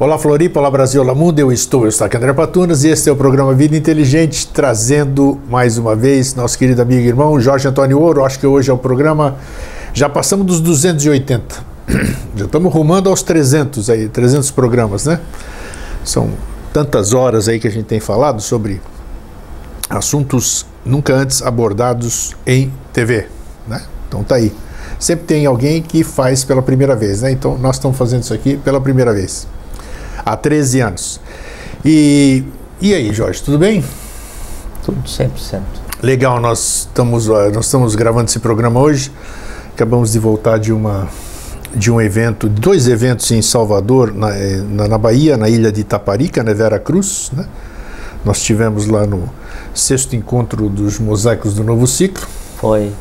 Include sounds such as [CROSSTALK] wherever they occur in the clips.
Olá Floripa, olá Brasil, olá mundo, eu estou, eu estou aqui André Patunas e este é o programa Vida Inteligente, trazendo mais uma vez nosso querido amigo e irmão Jorge Antônio Ouro, acho que hoje é o programa, já passamos dos 280, [CLEARS THROAT] já estamos rumando aos 300 aí, 300 programas, né? São tantas horas aí que a gente tem falado sobre assuntos nunca antes abordados em TV, né? Então tá aí. Sempre tem alguém que faz pela primeira vez, né? Então nós estamos fazendo isso aqui pela primeira vez há 13 anos. E, e aí, Jorge, tudo bem? Tudo 100%. Legal, nós estamos, nós estamos gravando esse programa hoje. Acabamos de voltar de uma de um evento, dois eventos em Salvador, na, na, na Bahia, na ilha de Itaparica, na Vera Cruz. Né? Nós tivemos lá no sexto encontro dos mosaicos do novo ciclo. Foi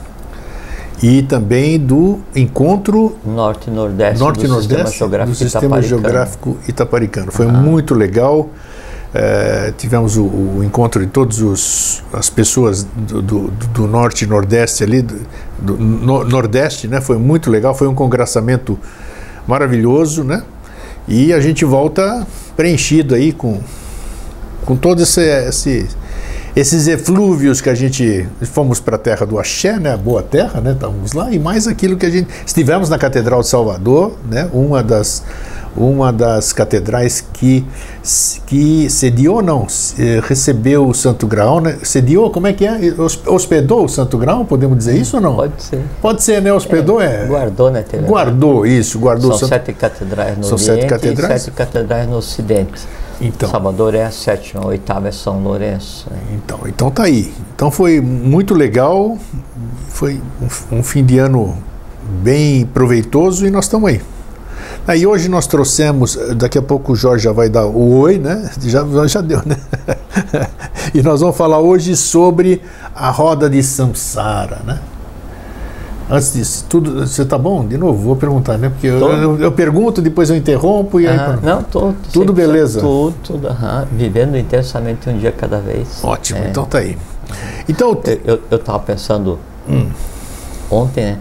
e também do encontro norte nordeste norte do nordeste sistema geográfico, do sistema itaparicano. geográfico itaparicano. Foi muito legal. É, tivemos o, o, encontro de todas as pessoas do, do, do, norte e nordeste ali do, do no, nordeste né? Foi muito legal foi um congressamento maravilhoso né? E a gente volta preenchido aí com com todo esse, esse esses eflúvios que a gente fomos para a terra do Axé, né, a boa terra, né, estávamos lá, e mais aquilo que a gente estivemos na Catedral de Salvador, né, uma das uma das catedrais que que sediou não recebeu o Santo Grau, né? Sediou, como é que é? Hospedou o Santo Grau, podemos dizer isso ou não? Pode ser. Pode ser, né? Hospedou é. é guardou, né? Guardou isso, guardou. São sete catedrais no São Oriente sete catedrais? e sete catedrais no Ocidente. Então. Salvador é a sétima, a oitava é São Lourenço. Então, então tá aí. Então foi muito legal, foi um, um fim de ano bem proveitoso e nós estamos aí. Aí hoje nós trouxemos, daqui a pouco o Jorge já vai dar o oi, né? Já, já deu, né? [LAUGHS] e nós vamos falar hoje sobre a roda de Samsara, né? Antes disso, tudo, você tá bom? De novo, vou perguntar, né? Porque eu, eu, eu pergunto, depois eu interrompo e aí. Ah, não, tô, Tudo 100%, beleza? Tudo, tudo, vivendo intensamente um dia cada vez. Ótimo, É. então tá aí. Então, Eu, eu, eu tava pensando Hum. ontem, né?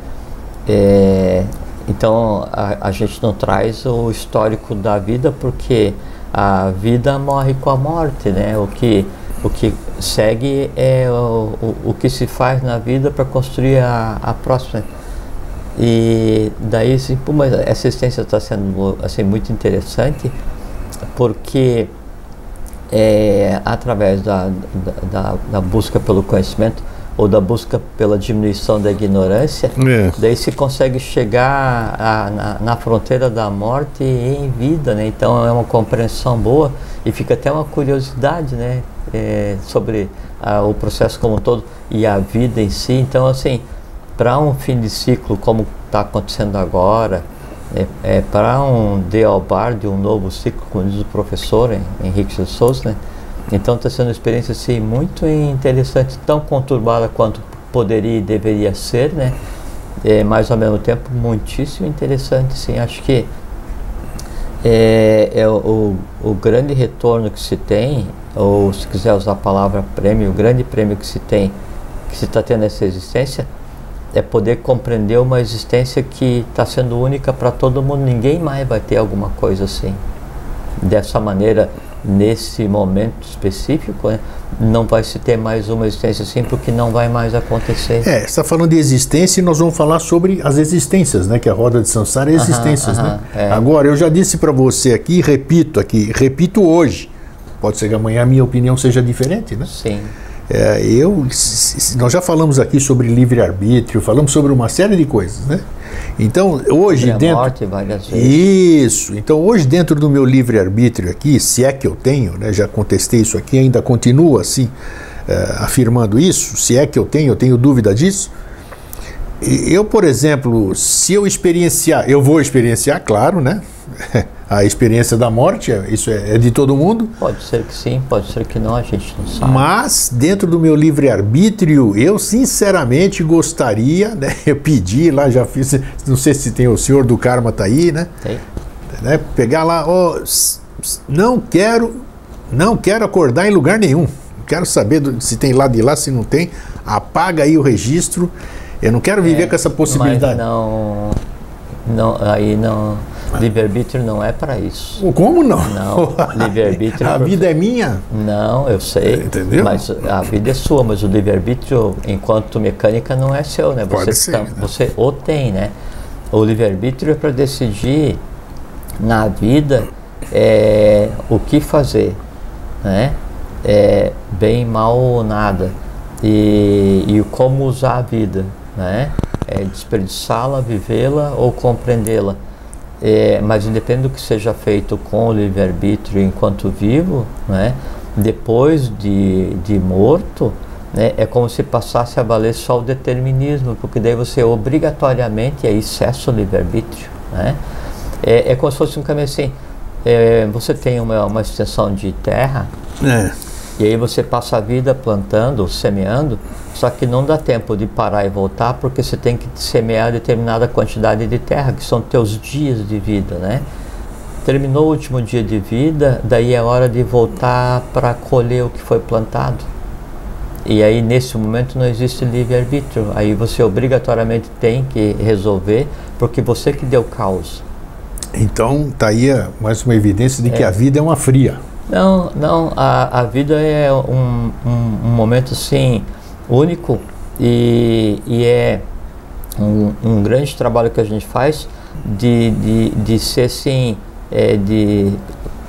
É, então a, a gente não traz o histórico da vida porque a vida morre com a morte, né? O que, o que segue é o, o, o que se faz na vida para construir a, a próxima. E daí, assim, pô, mas essa existência está sendo assim, muito interessante porque é, através da, da, da- da busca pelo conhecimento ou da busca pela diminuição da ignorância, É. daí se consegue chegar a- na, na fronteira da morte em vida, né? Então é uma compreensão boa e fica até uma curiosidade, né? É, sobre ah, o processo como um todo e a vida em si. Então, assim, para um fim de ciclo como está acontecendo agora, é, é para um dealbar de um novo ciclo, como diz o professor Henrique de Souza, né? Então está sendo uma experiência assim, muito interessante, tão conturbada quanto poderia e deveria ser, né? É, mas ao mesmo tempo muitíssimo interessante, sim. Acho que é, é o, o grande retorno que se tem, ou se quiser usar a palavra prêmio, o grande prêmio que se tem, que se está tendo nessa existência, é poder compreender uma existência que está sendo única para todo mundo. Ninguém mais vai ter alguma coisa assim. Dessa maneira, nesse momento específico, né, não vai se ter mais uma existência assim, porque não vai mais acontecer. É, você está falando de existência e nós vamos falar sobre as existências, né? Que a roda de Sansara é Aham, existências, aham, né? é. Agora, eu já disse para você aqui, repito aqui, repito hoje. Pode ser que amanhã a minha opinião seja diferente, né? Sim. É, eu, nós já falamos aqui sobre livre-arbítrio, falamos sobre uma série de coisas, né? Então, hoje dentro... morte várias vezes. Isso. Então, hoje, dentro do meu livre-arbítrio aqui, se é que eu tenho, né, já contestei isso aqui, ainda continuo assim, eh, afirmando isso, se é que eu tenho, eu tenho dúvida disso. Eu, por exemplo, se eu experienciar, eu vou experienciar, claro, né? [LAUGHS] A experiência da morte, é- isso é, é de todo mundo, Pode ser que sim, pode ser que não, a gente não sabe. mas dentro do meu livre-arbítrio, eu sinceramente gostaria, né? [LAUGHS] Eu pedi lá, já fiz, não sei se tem o senhor do karma tá aí, né? Tem? né? Pegar lá, ó, não quero, não quero acordar em lugar nenhum. Quero saber do- se tem lá de lá, se não tem. Apaga aí o registro. Eu não quero viver É, com essa possibilidade. Mas não, não, aí não, Livre-arbítrio não é para isso. Como não? Não, [LAUGHS] livre-arbítrio. a é vida é minha? Não, eu sei. Entendeu? Mas a vida é sua, mas o livre-arbítrio, enquanto mecânica, não é seu, né? Pode Você, ser, tá- né? você o tem, né? O livre-arbítrio é para decidir na vida é, o que fazer, né? É, bem, mal ou nada. E, e como usar a vida, né? É desperdiçá-la, vivê-la ou compreendê-la. É, mas independente do que seja feito com o livre-arbítrio enquanto vivo, né? depois de, de morto, né? é como se passasse a valer só o determinismo, porque daí você obrigatoriamente, aí cessa o livre-arbítrio. Né? É, é como se fosse um caminho assim, é, você tem uma, uma extensão de terra, É. e aí você passa a vida plantando, semeando, só que não dá tempo de parar e voltar porque você tem que semear determinada quantidade de terra, que são teus dias de vida, né? Terminou o último dia de vida, daí é hora de voltar para colher o que foi plantado. E aí nesse momento não existe livre-arbítrio, aí você obrigatoriamente tem que resolver, porque você que deu causa. Então, tá aí mais uma evidência de que É. a vida é uma fria. Não, não, a, a vida é um, um, um momento assim único e, e é um, um grande trabalho que a gente faz de, de, de ser assim, é, de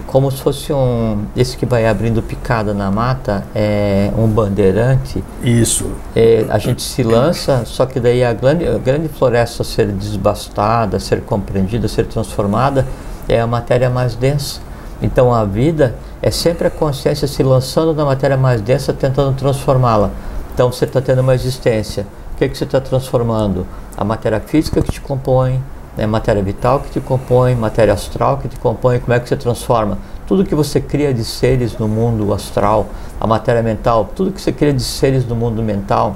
como se fosse um, esse que vai abrindo picada na mata, é um bandeirante, Isso. é, a gente se lança, só que daí a grande, a grande floresta a ser desbastada, a ser compreendida, a ser transformada, é a matéria mais densa. Então a vida é sempre a consciência se lançando na matéria mais densa, tentando transformá-la. Então você está tendo uma existência. O que, que você está transformando? A matéria física que te compõe, né, matéria vital que te compõe, matéria astral que te compõe. Como é que você transforma? Tudo que você cria de seres no mundo astral, a matéria mental, tudo que você cria de seres no mundo mental,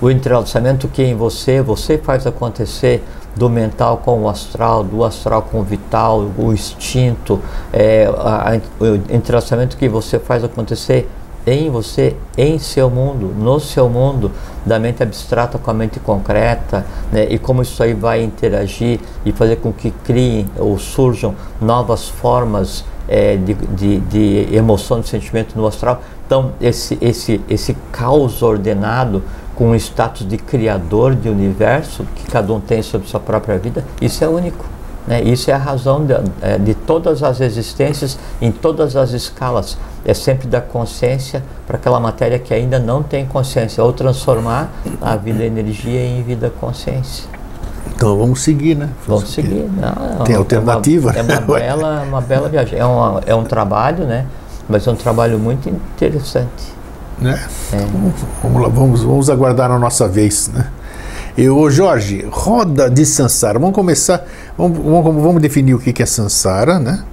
o entrelaçamento que é em você, você faz acontecer do mental com o astral, do astral com o vital, o instinto, é, a- a- o entrelaçamento que você faz acontecer em você, em seu mundo, no seu mundo, da mente abstrata com a mente concreta, né, e como isso aí vai interagir e fazer com que criem ou surjam novas formas é, de, de, de emoção, de sentimento no astral. Então, esse, esse, esse caos ordenado com o status de criador de universo que cada um tem sobre sua própria vida, isso é único. Né? Isso é a razão de, é, de todas as existências em todas as escalas. É sempre dar consciência para aquela matéria que ainda não tem consciência, ou transformar a vida energia em vida consciência. Então vamos seguir, né? Vamos seguir. Não, Tem é uma- alternativa, É uma, né? é uma bela, uma bela viagem. É, uma, é um trabalho, né? Mas é um trabalho muito interessante. Né? É. Vamos, vamos lá, vamos, vamos aguardar a nossa vez, né? E, ô Jorge, roda de Sansara. Vamos começar, vamos, vamos, vamos definir o que que é Sansara, né?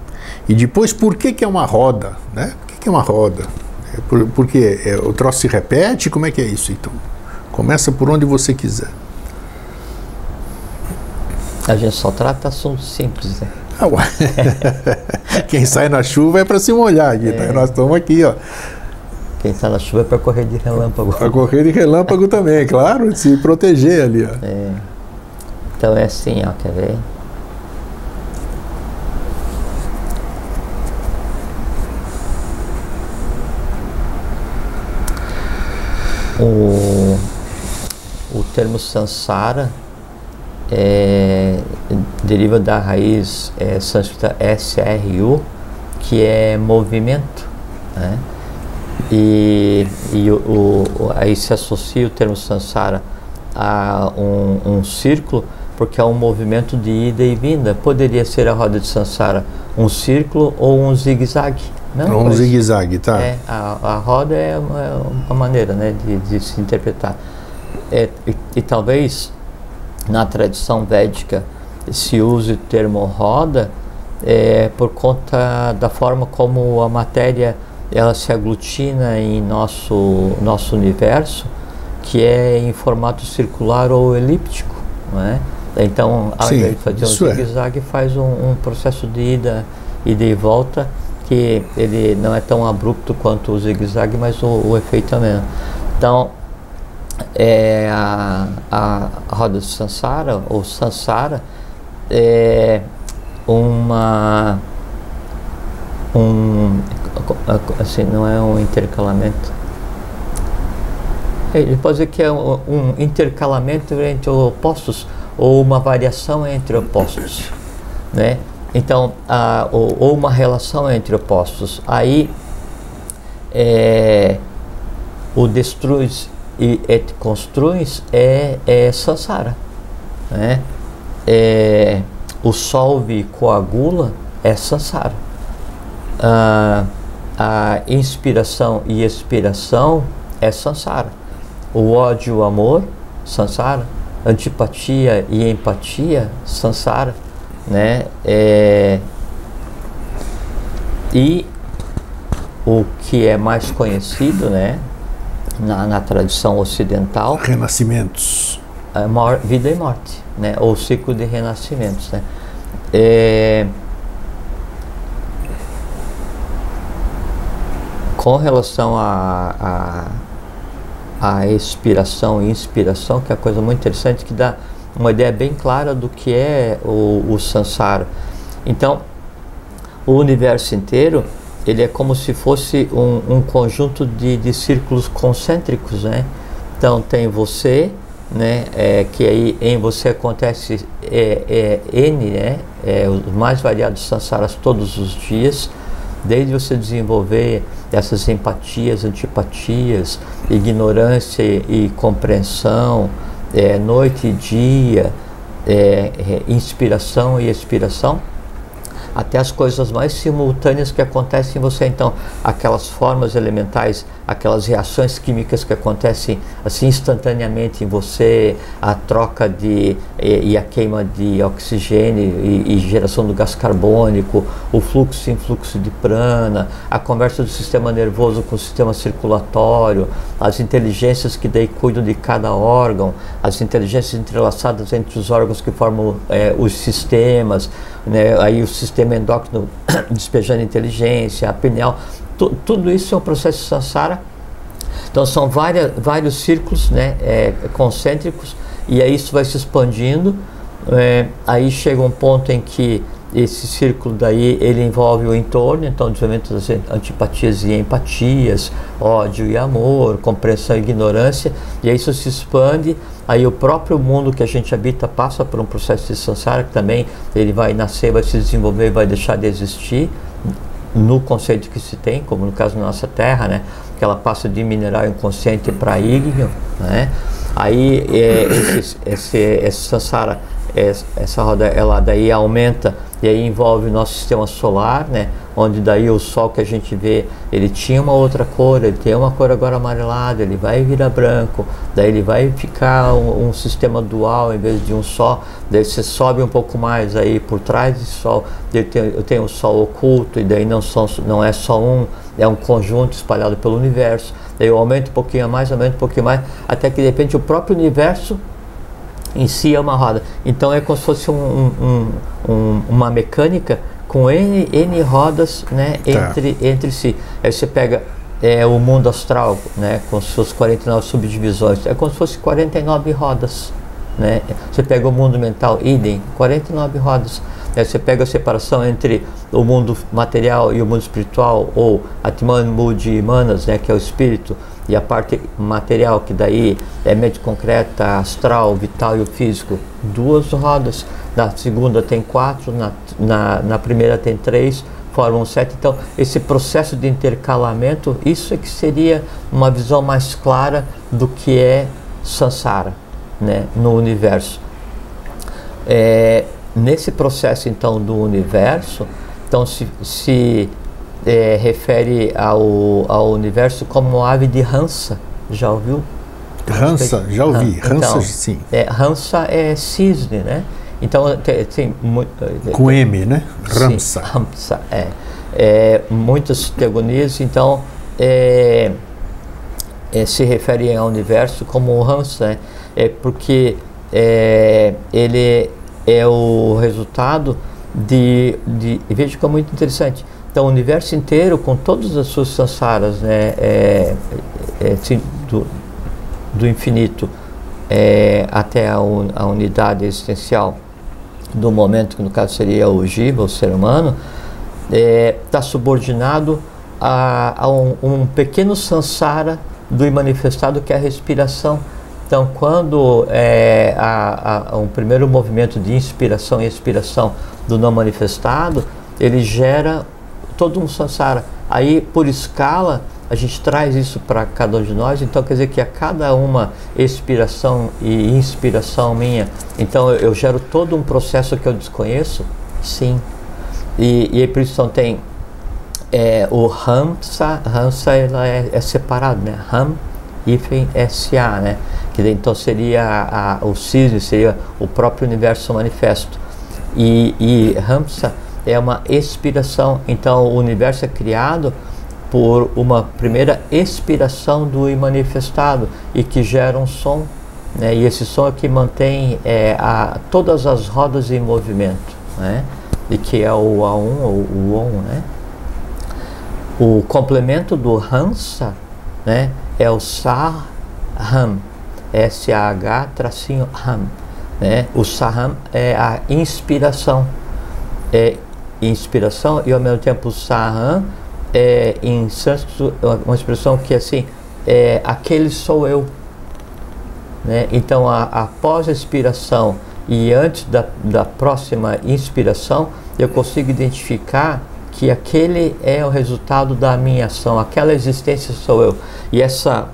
E depois por que que é uma roda, né? Por que que é uma roda? É por, porque é, o troço se repete? Como é que é isso, então? Começa por onde você quiser. A gente só trata assuntos simples, né? Ah. [LAUGHS] Quem sai na chuva é para se molhar aqui, tá? Nós estamos aqui, ó. Quem está na chuva é para correr de relâmpago. Para correr de relâmpago também, claro, se proteger ali, ó. É. Então é assim, ó, quer ver? O, o termo sansara é, deriva da raiz é, sânscrita SRU, que é movimento. Né? E, e o, o- aí se associa o termo sansara a um, um círculo, porque é um movimento de ida e vinda. Poderia ser a roda de sansara um círculo ou um zigue-zague. Não, Um mas- zigue-zague, tá? é, a, a roda é uma, é uma maneira né, de, de se interpretar. É, e, e talvez na tradição védica se use o termo roda é, por conta da forma como a matéria ela se aglutina em nosso, nosso universo, que é em formato circular ou elíptico. Não é? Então, ao Sim, invés de fazer um é. zigue-zague, faz um, um processo de ida, ida e volta que ele não é tão abrupto quanto o zigue-zague, mas o, o efeito é mesmo. Então, é, a, a roda de Sansara, ou Sansara, é, uma um assim não é um intercalamento. É, ele pode dizer que é um, intercalamento entre opostos ou uma variação entre opostos né? Então a, ou, ou, uma relação entre opostos. Aí é, o destruis e et construis é, é né? É, o solve coagula é sansara. Ah, a inspiração e expiração é sansara. O ódio e o amor, sansara. Antipatia e empatia, sansara. Né? É, e o que é mais conhecido né, na, na tradição ocidental. Renascimentos. É vida e morte né? ou ciclo de renascimentos. Né? É, com relação a, a, a expiração e inspiração, que é uma coisa muito interessante, que dá uma ideia bem clara do que é o, o samsara. Então, o universo inteiro, ele é como se fosse um, um conjunto de, de círculos concêntricos, né? Então, tem você, né, é, que aí em você acontece é, é, N, né, é, os mais variados sansaras todos os dias, desde você desenvolver essas empatias, antipatias, ignorância e, compreensão, é, noite e dia, é, é, inspiração e expiração, até as coisas mais simultâneas que acontecem em você. Então, aquelas formas elementais, aquelas reações químicas que acontecem assim instantaneamente em você, a troca de e, e a queima de oxigênio e, e, geração do gás carbônico, o fluxo e influxo de prana, a conversa do sistema nervoso com o sistema circulatório, as inteligências que daí cuidam de cada órgão, as inteligências entrelaçadas entre os órgãos que formam é, os sistemas, né, aí o sistema endócrino [COUGHS] despejando inteligência, a pineal, tudo isso é um processo de samsara. Então são várias, vários círculos né, é, concêntricos e aí isso vai se expandindo. É, aí chega um ponto em que esse círculo daí ele envolve o entorno, então desenvolvimento das antipatias e empatias, ódio e amor, compreensão e ignorância, e aí isso se expande, aí o próprio mundo que a gente habita passa por um processo de samsara que também ele vai nascer, vai se desenvolver, vai deixar de existir no conceito que se tem, como no caso da nossa Terra, né, que ela passa de mineral inconsciente para ígneo, né, aí é, esse, esse, esse samsara essa roda ela daí aumenta e aí envolve o nosso sistema solar, né? Onde daí o Sol que a gente vê, ele tinha uma outra cor, ele tem uma cor agora amarelada, ele vai virar branco, daí ele vai ficar um, um sistema dual em vez de um só, daí você sobe um pouco mais aí por trás desse Sol, eu tenho, eu tenho o Sol oculto e daí não, são, não é só um, é um conjunto espalhado pelo universo, daí eu aumento um pouquinho mais, aumento um pouquinho mais, até que de repente o próprio universo em si é uma roda. Então é como se fosse um, um, um, uma mecânica com N, N rodas né, tá. entre, entre si. Aí você pega é, o mundo astral né, com suas 49 subdivisões, é como se fosse 49 rodas. Né? Você pega o mundo mental, idem, 49 rodas. Aí você pega a separação entre o mundo material e o mundo espiritual, ou Atman Mudi Manas, né, que é o espírito, e a parte material, que daí é mente concreta, astral, vital e o físico, duas rodas. Na segunda tem quatro, na, na, na primeira tem três, formam sete. Então, esse processo de intercalamento, isso é que seria uma visão mais clara do que é Sansara né, no universo. É, nesse processo, então, do universo, então, se, se é, refere ao, ao universo como ave de Hansa. Já ouviu? Hansa, já ouvi. Hansa, então, sim. É, Hansa é cisne, né? Então, tem, tem é, Com M, né? Ramsa. Sim, Ramsa, é. é muitas teogonias, então, é, é, se referem ao universo como Hansa, né? É porque é, ele é o resultado de, de. Veja que é muito interessante então, o universo inteiro, com todas as suas sansaras, né, é, é, assim, do, do, infinito é, até a, un, a, unidade existencial, do momento, que no caso seria o jiva, o ser humano, está é, subordinado a, a um, um, pequeno sansara do manifestado que é a respiração. Então, quando é, um primeiro movimento de inspiração e expiração do não manifestado, ele gera todo um sansara. Aí, por escala, a gente traz isso para cada um de nós, então quer dizer que a cada uma expiração e inspiração minha, então eu, eu gero todo um processo que eu desconheço? Sim. E, e aí por isso então, tem é, o Hamsa, Hamsa ela é, é separado, né? Ham, hífen, SA, né? Que então seria a, a, o cisne, seria o próprio universo manifesto. E, e Hamsa é uma expiração, então o universo é criado por uma primeira expiração do manifestado e que gera um som, né? e esse som é que mantém é, a, todas as rodas em movimento, né? e que é o A1 ou o ON. Né? O complemento do Hansa né, é o Saham, S-A-H tracinho Ham. Né? O Saham é a inspiração, é inspiração e ao mesmo tempo o Saham é, em sânscrito, uma expressão que assim, é, aquele sou eu. Né? Então, a, a expiração e antes da, da próxima inspiração, eu consigo identificar que aquele é o resultado da minha ação, aquela existência sou eu. E essa,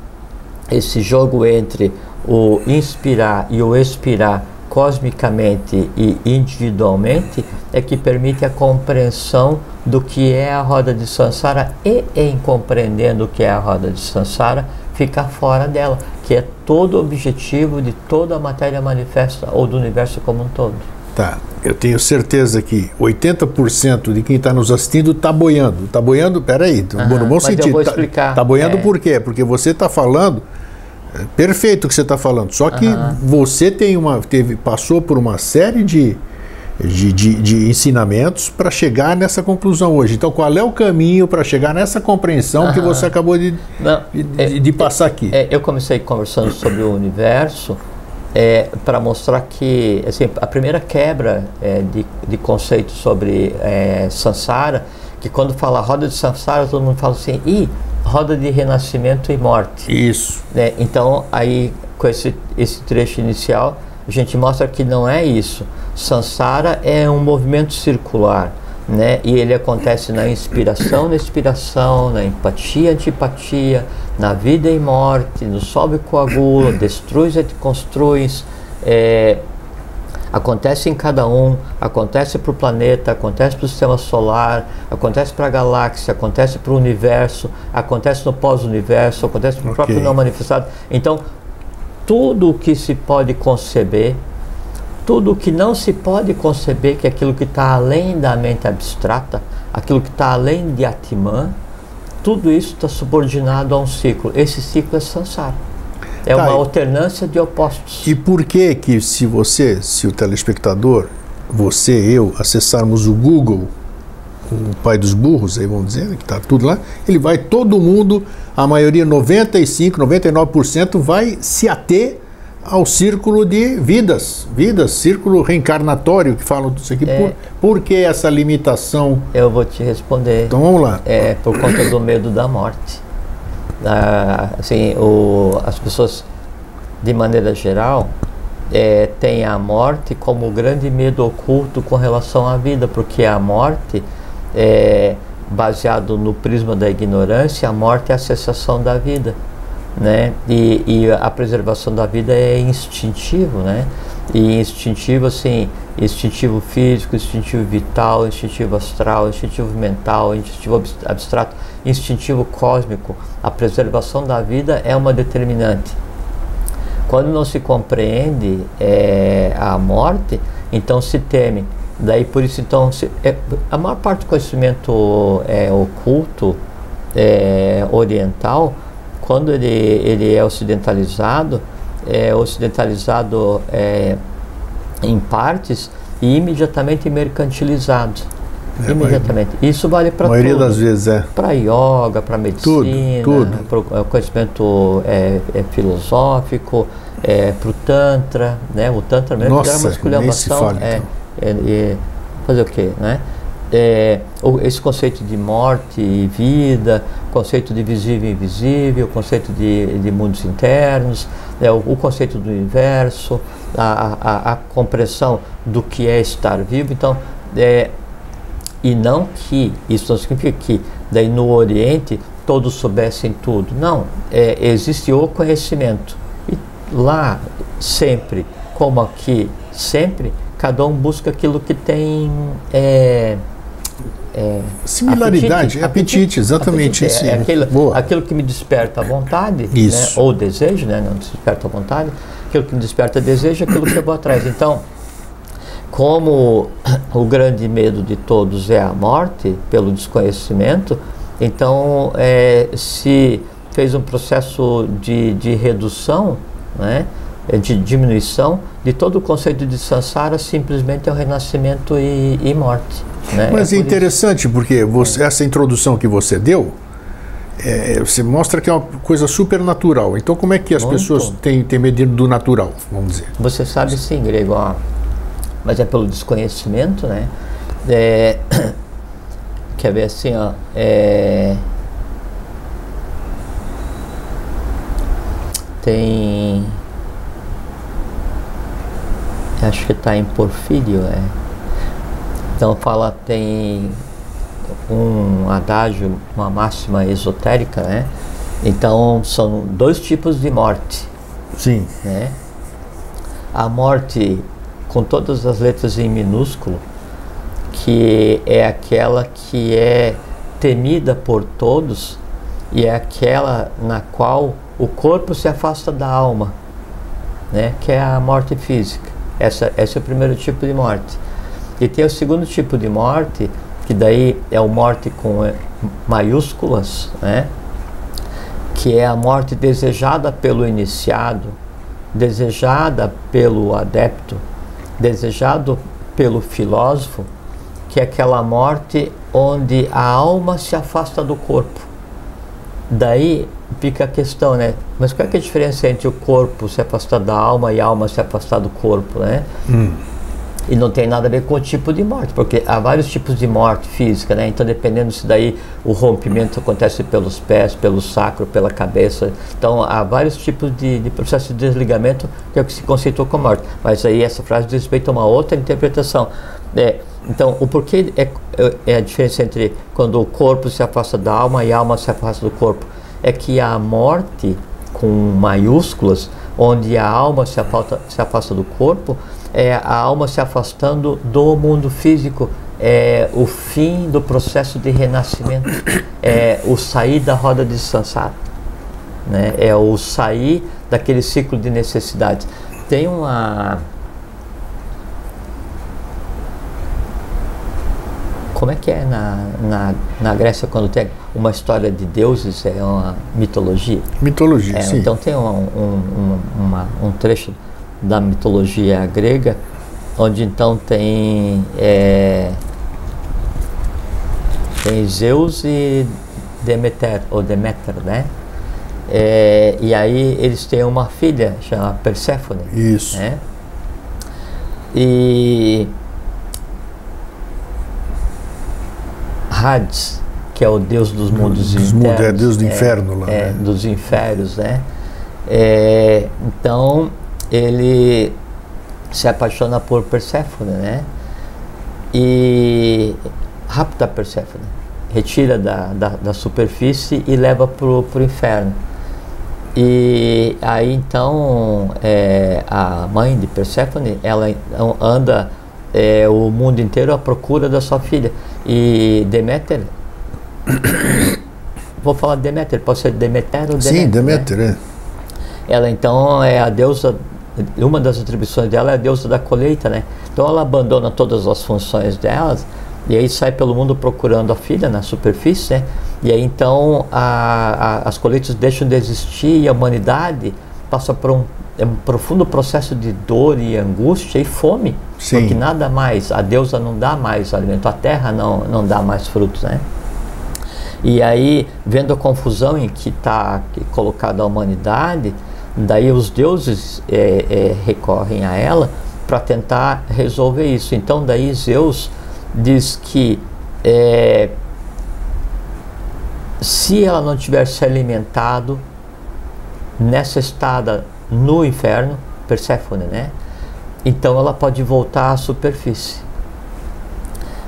esse jogo entre o inspirar e o expirar cosmicamente e individualmente é que permite a compreensão do que é a roda de Sansara e em compreendendo o que é a roda de Sansara, ficar fora dela, que é todo o objetivo de toda a matéria manifesta ou do universo como um todo. Tá, eu tenho certeza que 80% de quem está nos assistindo está boiando. Está boiando, peraí, uhum, no bom sentido. Eu vou tá, explicar. Está tá boiando é. por quê? Porque você está falando perfeito o que você está falando. Só que uhum. você tem uma, teve, passou por uma série de, de, de, de ensinamentos para chegar nessa conclusão hoje. Então, qual é o caminho para chegar nessa compreensão uhum. que você acabou de, Não, de, é, de, passar aqui? É, eu comecei conversando sobre o universo é, para mostrar que assim, a primeira quebra é, de, de conceito sobre é, Sansara, que quando fala roda de Sansara, todo mundo fala assim, ih, roda de renascimento e morte. Isso. Né? Então, aí, com esse, esse trecho inicial, a gente mostra que não é isso. Sansara é um movimento circular, né? E ele acontece na inspiração, na expiração, na empatia, antipatia, na vida e morte, no sobe e coagula, [COUGHS] destrui e construi, é, Acontece em cada um, acontece para o planeta, acontece para o sistema solar, acontece para a galáxia, acontece para o universo, acontece no pós-universo, acontece para o okay. próprio não manifestado. Então, tudo o que se pode conceber, tudo o que não se pode conceber, que é aquilo que está além da mente abstrata, aquilo que está além de Atman, tudo isso está subordinado a um ciclo. Esse ciclo é Sansara. É tá, uma alternância de opostos. E por que que se você, se o telespectador, você, eu, acessarmos o Google, o pai dos burros, aí vamos dizer, que está tudo lá, ele vai, todo mundo, a maioria, 95, 99%, vai se ater ao círculo de vidas, vidas, círculo reencarnatório que falam disso aqui. É, por, por que essa limitação? Eu vou te responder. Então vamos lá. É por conta do medo da morte ah, assim, o, as pessoas, de maneira geral, é, têm a morte como grande medo oculto com relação à vida, porque a morte, é, baseado no prisma da ignorância, a morte é a cessação da vida. Né? E, e a preservação da vida é instintivo, né? E instintivo, assim, instintivo físico, instintivo vital, instintivo astral, instintivo mental, instintivo abstrato, instintivo cósmico. A preservação da vida é uma determinante. Quando não se compreende é, a morte, então se teme. Daí por isso então se, é, a maior parte do conhecimento é, oculto é, oriental, quando ele, ele é ocidentalizado, é ocidentalizado é, em partes e imediatamente mercantilizado. É, imediatamente. Isso vale para tudo. A maioria das vezes é. Para yoga, para medicina, para o é, conhecimento é, é filosófico, é, para o tantra, né? O tantra mesmo Nossa, é uma esculhambação. fala, é, então. é, é, fazer o quê, né? É, esse conceito de morte e vida, conceito de visível e invisível, conceito de, de mundos internos, é, o, o, conceito do universo, a, a, a, compreensão do que é estar vivo. Então, é, e não que isso não significa que daí no Oriente todos soubessem tudo. Não, é, existe o conhecimento. E lá, sempre, como aqui, sempre, cada um busca aquilo que tem. É, é, Similaridade, apetite, apetite exatamente. Apetite, é, é aquilo, aquilo que me desperta a vontade, né, ou desejo, né, não desperta a vontade, aquilo que me desperta desejo, aquilo que eu vou atrás. Então, como o grande medo de todos é a morte pelo desconhecimento, então é, se fez um processo de, de redução, né, de diminuição de todo o conceito de samsara, simplesmente é o renascimento e, e morte. Né? Mas é, é interessante isso. porque você, essa introdução que você deu, é, você mostra que é uma coisa supernatural. Então, como é que as Muito. pessoas têm, têm medo do natural, vamos dizer? Você sabe sim, grego, ó, mas é pelo desconhecimento, né? É, [COUGHS] quer ver assim, ó, é, tem acho que está em Porfírio, é. Então fala, tem um adágio, uma máxima esotérica, né? Então são dois tipos de morte. Sim. Né? A morte com todas as letras em minúsculo, que é aquela que é temida por todos e é aquela na qual o corpo se afasta da alma, né? Que é a morte física. Essa, esse é o primeiro tipo de morte. E tem o segundo tipo de morte, que daí é o morte com eh, maiúsculas, né? que é a morte desejada pelo iniciado, desejada pelo adepto, desejado pelo filósofo, que é aquela morte onde a alma se afasta do corpo. Daí fica a questão, né? Mas qual é, é a diferença entre o corpo se afastar da alma e a alma se afastar do corpo, né? Hum. E não tem nada a ver com o tipo de morte, porque há vários tipos de morte física, né? Então, dependendo se daí o rompimento acontece pelos pés, pelo sacro, pela cabeça. Então, há vários tipos de, de processo de desligamento que é o que se conceitou como morte. Mas aí essa frase diz respeito a uma outra interpretação. É, então, o porquê é, é a diferença entre quando o corpo se afasta da alma e a alma se afasta do corpo? É que a morte, com maiúsculas, onde a alma se afasta, se afasta do corpo, é a alma se afastando do mundo físico, é o fim do processo de renascimento, é o sair da roda de samsara, né? é o sair daquele ciclo de necessidades. Tem uma Como é que é na, na, na Grécia quando tem uma história de deuses? É uma mitologia? Mitologia, é, sim. Então tem um, um, uma, um trecho da mitologia grega onde então tem, é, tem Zeus e Demeter, ou Demeter, né? É, e aí eles têm uma filha chamada Perséfone. Isso. Né? E Hades, que é o deus dos mundos dos internos. É deus do inferno lá. É, né? dos infernos, né? É, então, ele se apaixona por Perséfone, né? E rapta Perséfone, retira da, da, da superfície e leva para o inferno. E aí então é, a mãe de Perséfone, ela anda é, o mundo inteiro à procura da sua filha. E Deméter, [COUGHS] vou falar Deméter, pode ser Demeter ou Deméter? Sim, Deméter, né? é. Ela então é a deusa, uma das atribuições dela é a deusa da colheita, né? Então ela abandona todas as funções delas e aí sai pelo mundo procurando a filha na superfície, né? E aí então a, a, as colheitas deixam de existir e a humanidade passa por um, é um profundo processo de dor e angústia e fome. Sim. Porque nada mais, a deusa não dá mais alimento, a terra não, não dá mais frutos, né? E aí, vendo a confusão em que está colocada a humanidade, daí os deuses é, é, recorrem a ela para tentar resolver isso. Então daí Zeus diz que é, se ela não tiver se alimentado nessa estada no inferno, Perséfone, né? Então ela pode voltar à superfície.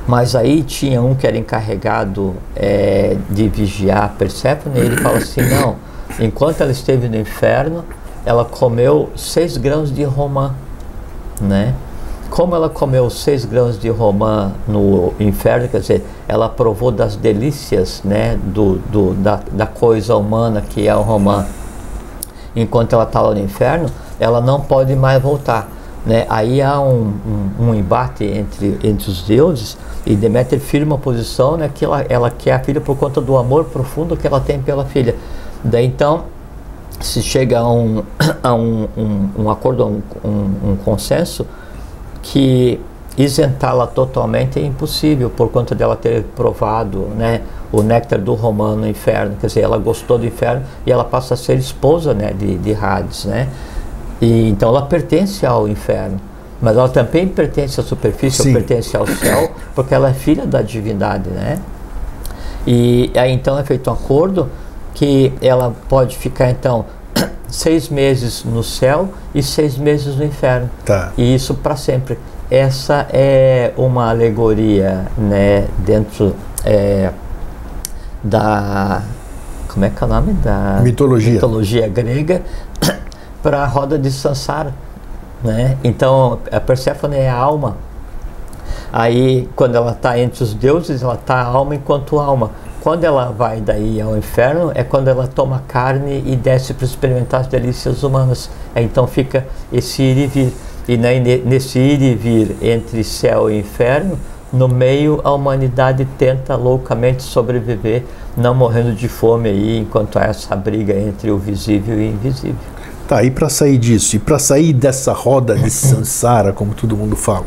Mas aí tinha um que era encarregado é, de vigiar Perséfone, e ele fala assim, não, enquanto ela esteve no inferno, ela comeu seis grãos de romã, né? Como ela comeu seis grãos de romã no inferno, quer dizer, ela provou das delícias, né, do, do da, da coisa humana que é o romã, enquanto ela estava no inferno, ela não pode mais voltar. Né? Aí há um, um, um, embate entre, entre os deuses e Deméter firma a posição né, que ela, ela quer a filha por conta do amor profundo que ela tem pela filha. Daí então se chega a um, [COUGHS] a um, um, um acordo, um consenso que isentá-la totalmente é impossível por conta dela ter provado né, o néctar do romano no inferno, quer dizer, ela gostou do inferno e ela passa a ser esposa né, de, de Hades, né? E, então ela pertence ao inferno, mas ela também pertence à superfície, ou pertence ao céu, porque ela é filha da divindade, né? E aí então é feito um acordo que ela pode ficar então [CLEARS THROAT] seis meses no céu e seis meses no inferno. Tá. E isso para sempre. Essa é uma alegoria, né, dentro é, da como é que é o nome da mitologia, mitologia grega [COUGHS] para a roda de Sansara, né? Então a Perséfone é a alma. Aí quando ela está entre os deuses, ela está alma enquanto alma. Quando ela vai daí ao inferno, é quando ela toma carne e desce para experimentar as delícias humanas. Então fica esse ir e vir. E nesse ir e vir entre céu e inferno, no meio a humanidade tenta loucamente sobreviver, não morrendo de fome aí, enquanto há essa briga entre o visível e o invisível. Tá, e para sair disso, e para sair dessa roda de Sansara, como todo mundo fala,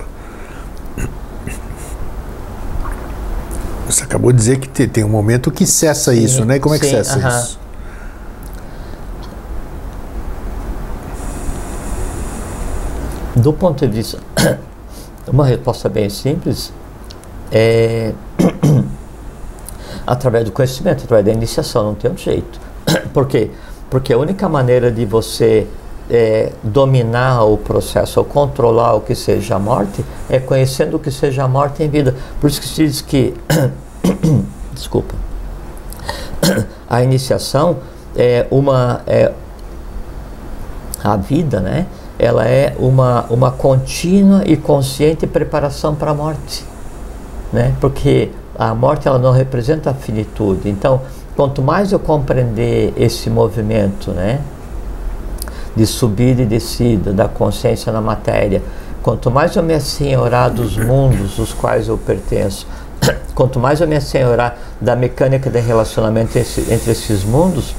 Você acabou de dizer que tem um momento que cessa sim, isso, né? Como é que cessa uh -huh. isso? Do ponto de vista, [COUGHS] uma resposta bem simples é [CLEARS THROAT] através do conhecimento, através da iniciação, não tem outro jeito. [CLEARS THROAT] Por quê? Porque a única maneira de você é, dominar o processo ou controlar o que seja a morte é conhecendo o que seja a morte em vida. Por isso que se diz que, [CLEARS THROAT] desculpa, a iniciação é uma é, a vida, né? Ela é uma uma contínua e consciente preparação para a morte, né? Porque a morte ela não representa a finitude. Então, quanto mais eu compreender esse movimento, né? de subida e descida da consciência na matéria, quanto mais eu me assenhorar dos mundos dos quais eu pertenço, [COUGHS] quanto mais eu me assenhorar da mecânica de relacionamento entre esses mundos,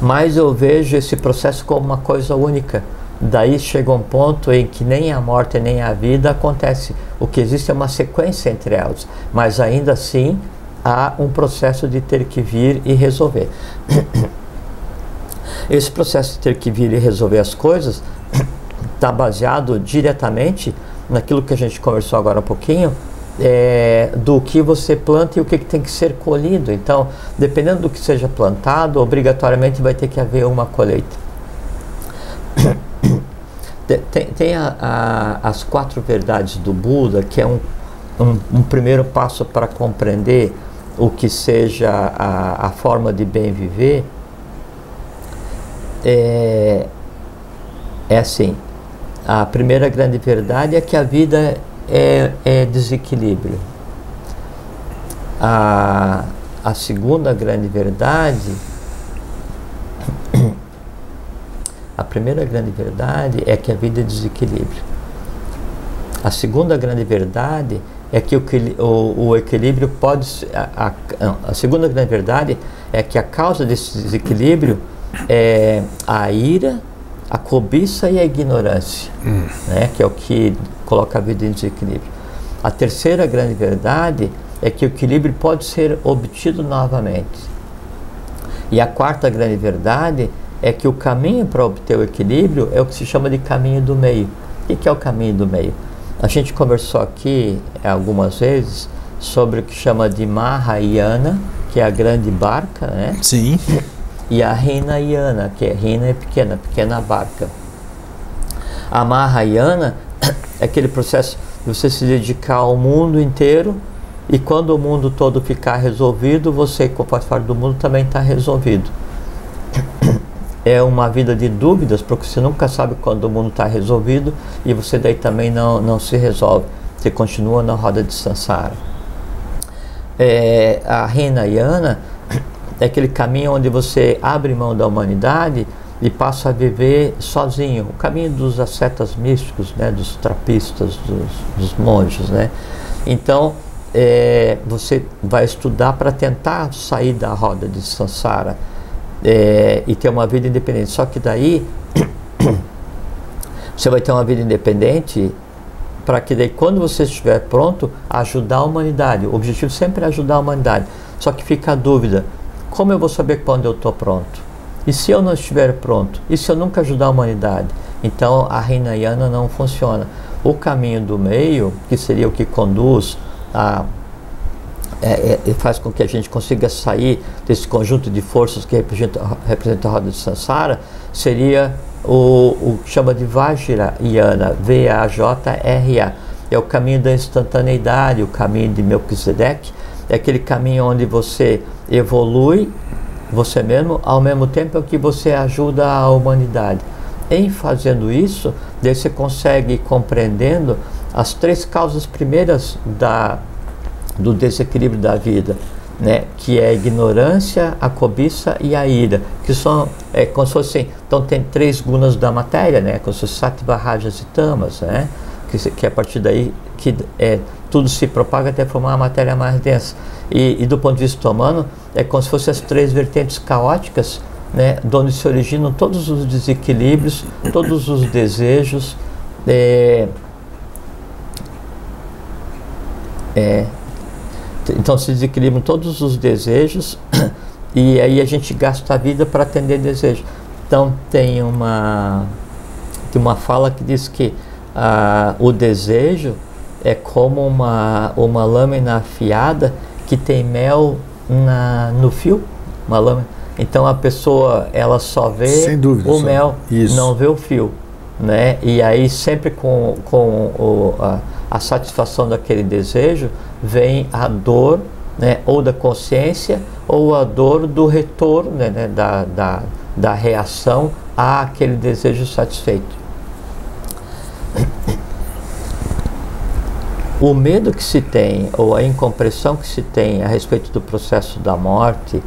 mais eu vejo esse processo como uma coisa única. Daí chega um ponto em que nem a morte nem a vida acontece. O que existe é uma sequência entre elas, mas ainda assim há um processo de ter que vir e resolver. [COUGHS] Esse processo de ter que vir e resolver as coisas está [COUGHS] baseado diretamente naquilo que a gente conversou agora há pouquinho, é, do que você planta e o que, que, tem que ser colhido. Então, dependendo do que seja plantado, obrigatoriamente vai ter que haver uma colheita. [COUGHS] Tem, tem a, a, as quatro verdades do Buda, que é um, um, um primeiro passo para compreender o que seja a, a forma de bem viver é, é assim: a primeira grande verdade é que a vida é, é desequilíbrio. A, a segunda grande verdade, a primeira grande verdade é que a vida é desequilíbrio. A segunda grande verdade é que o, o, o equilíbrio pode. A, a, a segunda grande verdade é que a causa desse desequilíbrio é a ira, a cobiça e a ignorância, hum. né, que é o que coloca a vida em desequilíbrio. A terceira grande verdade é que o equilíbrio pode ser obtido novamente. E a quarta grande verdade é que o caminho para obter o equilíbrio é o que se chama de caminho do meio. O que é o caminho do meio? A gente conversou aqui algumas vezes sobre o que chama de Mahayana, que é a grande barca, né? Sim. E a Hinayana, que é Hina é pequena, pequena barca. A Mahayana [COUGHS] é aquele processo de você se dedicar ao mundo inteiro e quando o mundo todo ficar resolvido, você, faz parte do mundo, também está resolvido. É uma vida de dúvidas, porque você nunca sabe quando o mundo está resolvido e você daí também não, não se resolve. Você continua na roda de Sansara. É, a Hinayana é aquele caminho onde você abre mão da humanidade e passa a viver sozinho. O caminho dos ascetas místicos, né, dos trapistas, dos, dos monges. Né? Então, é, você vai estudar para tentar sair da roda de Sansara é, e ter uma vida independente. Só que daí [CLEARS THROAT] você vai ter uma vida independente para que daí quando você estiver pronto, ajudar a humanidade. O objetivo sempre é ajudar a humanidade. Só que fica a dúvida, como eu vou saber quando eu estou pronto? E se eu não estiver pronto? E se eu nunca ajudar a humanidade? Então a Hinayana não funciona. O caminho do meio, que seria o que conduz a é, é, faz com que a gente consiga sair desse conjunto de forças que representa, representa a roda de Sansara, seria o, o que chama de Vajrayana, V-A-J-R-A. É o caminho da instantaneidade, o caminho de Melchizedek, é aquele caminho onde você evolui você mesmo, ao mesmo tempo que você ajuda a humanidade. Em fazendo isso, você consegue compreendendo as três causas primeiras da, do desequilíbrio da vida, né? que é a ignorância, a cobiça e a ira, que são é, como se fossem, então tem três gunas da matéria, né? como se fossem sattva, rajas e tamas, né? que, que é a partir daí que é, tudo se propaga até formar uma matéria mais densa. E, e, do ponto de vista humano, é como se fossem as três vertentes caóticas, né, de onde se originam todos os desequilíbrios, todos os desejos. É, é, então se desequilibram todos os desejos [CLEARS THROAT] e aí a gente gasta a vida para atender desejos. Então tem uma, tem uma fala que diz que ah, o desejo é como uma, uma lâmina afiada que tem mel na, no fio, uma lâmina. Então a pessoa ela só vê dúvida, o mel, Isso. não vê o fio, né? E aí sempre com, com o, a, a satisfação daquele desejo vem a dor, né? Ou da consciência ou a dor do retorno, né? né da, da, da reação àquele desejo satisfeito. O medo que se tem, ou a incompreensão que se tem a respeito do processo da morte,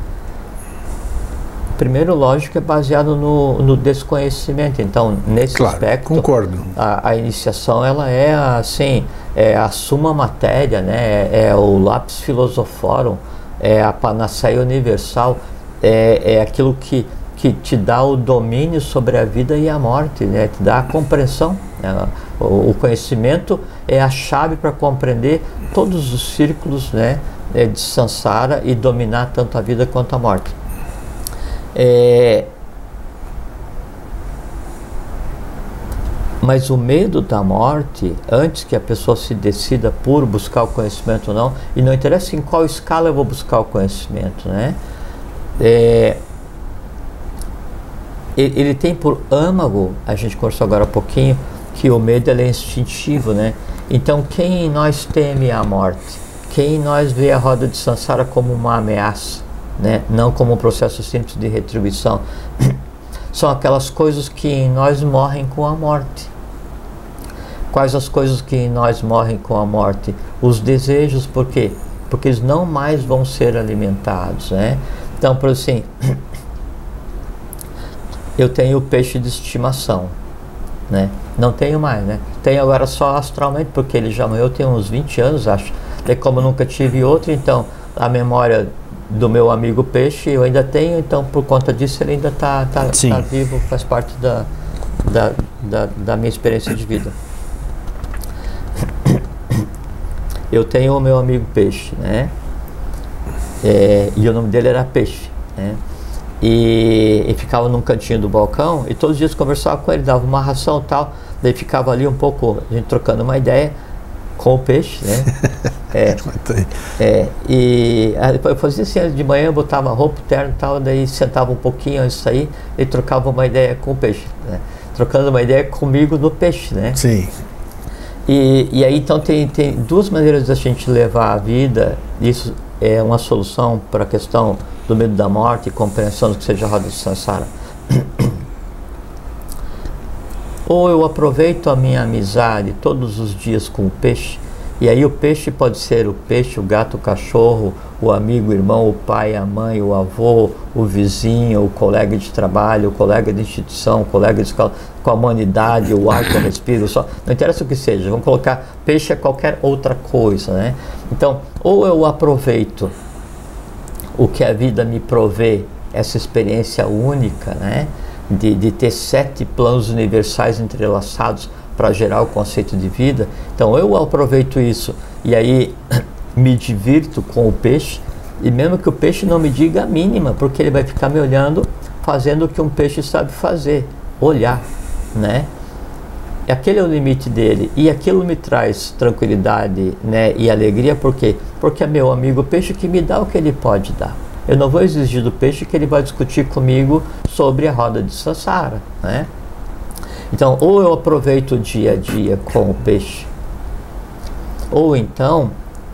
primeiro, lógico, é baseado no, no desconhecimento. Então, nesse claro, aspecto, concordo. A, a, iniciação ela é assim, é a suma matéria, né? É, é o lápis filosoforum, é a panaceia universal, é, é aquilo que que te dá o domínio sobre a vida e a morte, né? te dá a compreensão. Né? O, conhecimento é a chave para compreender todos os círculos né, é, de Sansara e dominar tanto a vida quanto a morte. É... Mas o medo da morte, antes que a pessoa se decida por buscar o conhecimento ou não, e não interessa em qual escala eu vou buscar o conhecimento, né? É, ele, tem por âmago, a gente conversou agora há pouquinho, que o medo é instintivo, né? Então, quem em nós teme a morte? Quem em nós vê a roda de Sansara como uma ameaça, né? Não como um processo simples de retribuição. [CLEARS THROAT] São aquelas coisas que em nós morrem com a morte. Quais as coisas que em nós morrem com a morte? Os desejos, por quê? Porque eles não mais vão ser alimentados, né? Então, por assim, [CLEARS THROAT] eu tenho peixe de estimação, né? Não tenho mais, né? Tenho agora só astralmente, porque ele já morreu tem uns 20 anos, acho. E como nunca tive outro, então a memória do meu amigo peixe eu ainda tenho, então por conta disso ele ainda está tá, tá, tá vivo, faz parte da, da, da, da minha experiência de vida. Eu tenho o meu amigo peixe, né? É, e o nome dele era Peixe, né? E, e, ficava num cantinho do balcão e todos os dias conversava com ele, dava uma ração tal. Daí ficava ali um pouco, a gente trocando uma ideia com o peixe, né? [LAUGHS] é, é, e eu fazia assim, de manhã eu botava roupa, terno e tal, daí sentava um pouquinho antes de sair e trocava uma ideia com o peixe, né? Trocando uma ideia comigo no peixe, né? Sim. E, e aí então tem, tem duas maneiras da gente levar a vida, isso é uma solução para a questão do medo da morte e compreensão do que seja a roda de Sansara. Ou eu aproveito a minha amizade todos os dias com o peixe, e aí o peixe pode ser o peixe, o gato, o cachorro, o amigo, o irmão, o pai, a mãe, o avô, o vizinho, o colega de trabalho, o colega de instituição, o colega de escola, com a humanidade, o ar que eu respiro, só, não interessa o que seja, vamos colocar peixe é qualquer outra coisa, né? Então, ou eu aproveito o que a vida me provê, essa experiência única, né? De, de ter sete planos universais entrelaçados para gerar o conceito de vida. Então eu aproveito isso e aí [CLEARS THROAT] me divirto com o peixe, e mesmo que o peixe não me diga a mínima, porque ele vai ficar me olhando fazendo o que um peixe sabe fazer, olhar, né? Aquele é o limite dele e aquilo me traz tranquilidade, né, e alegria, por quê? Porque é meu amigo peixe que me dá o que ele pode dar. Eu não vou exigir do peixe que ele vai discutir comigo sobre a roda de Sansara, né? Então, ou eu aproveito o dia a dia com o peixe, ou então,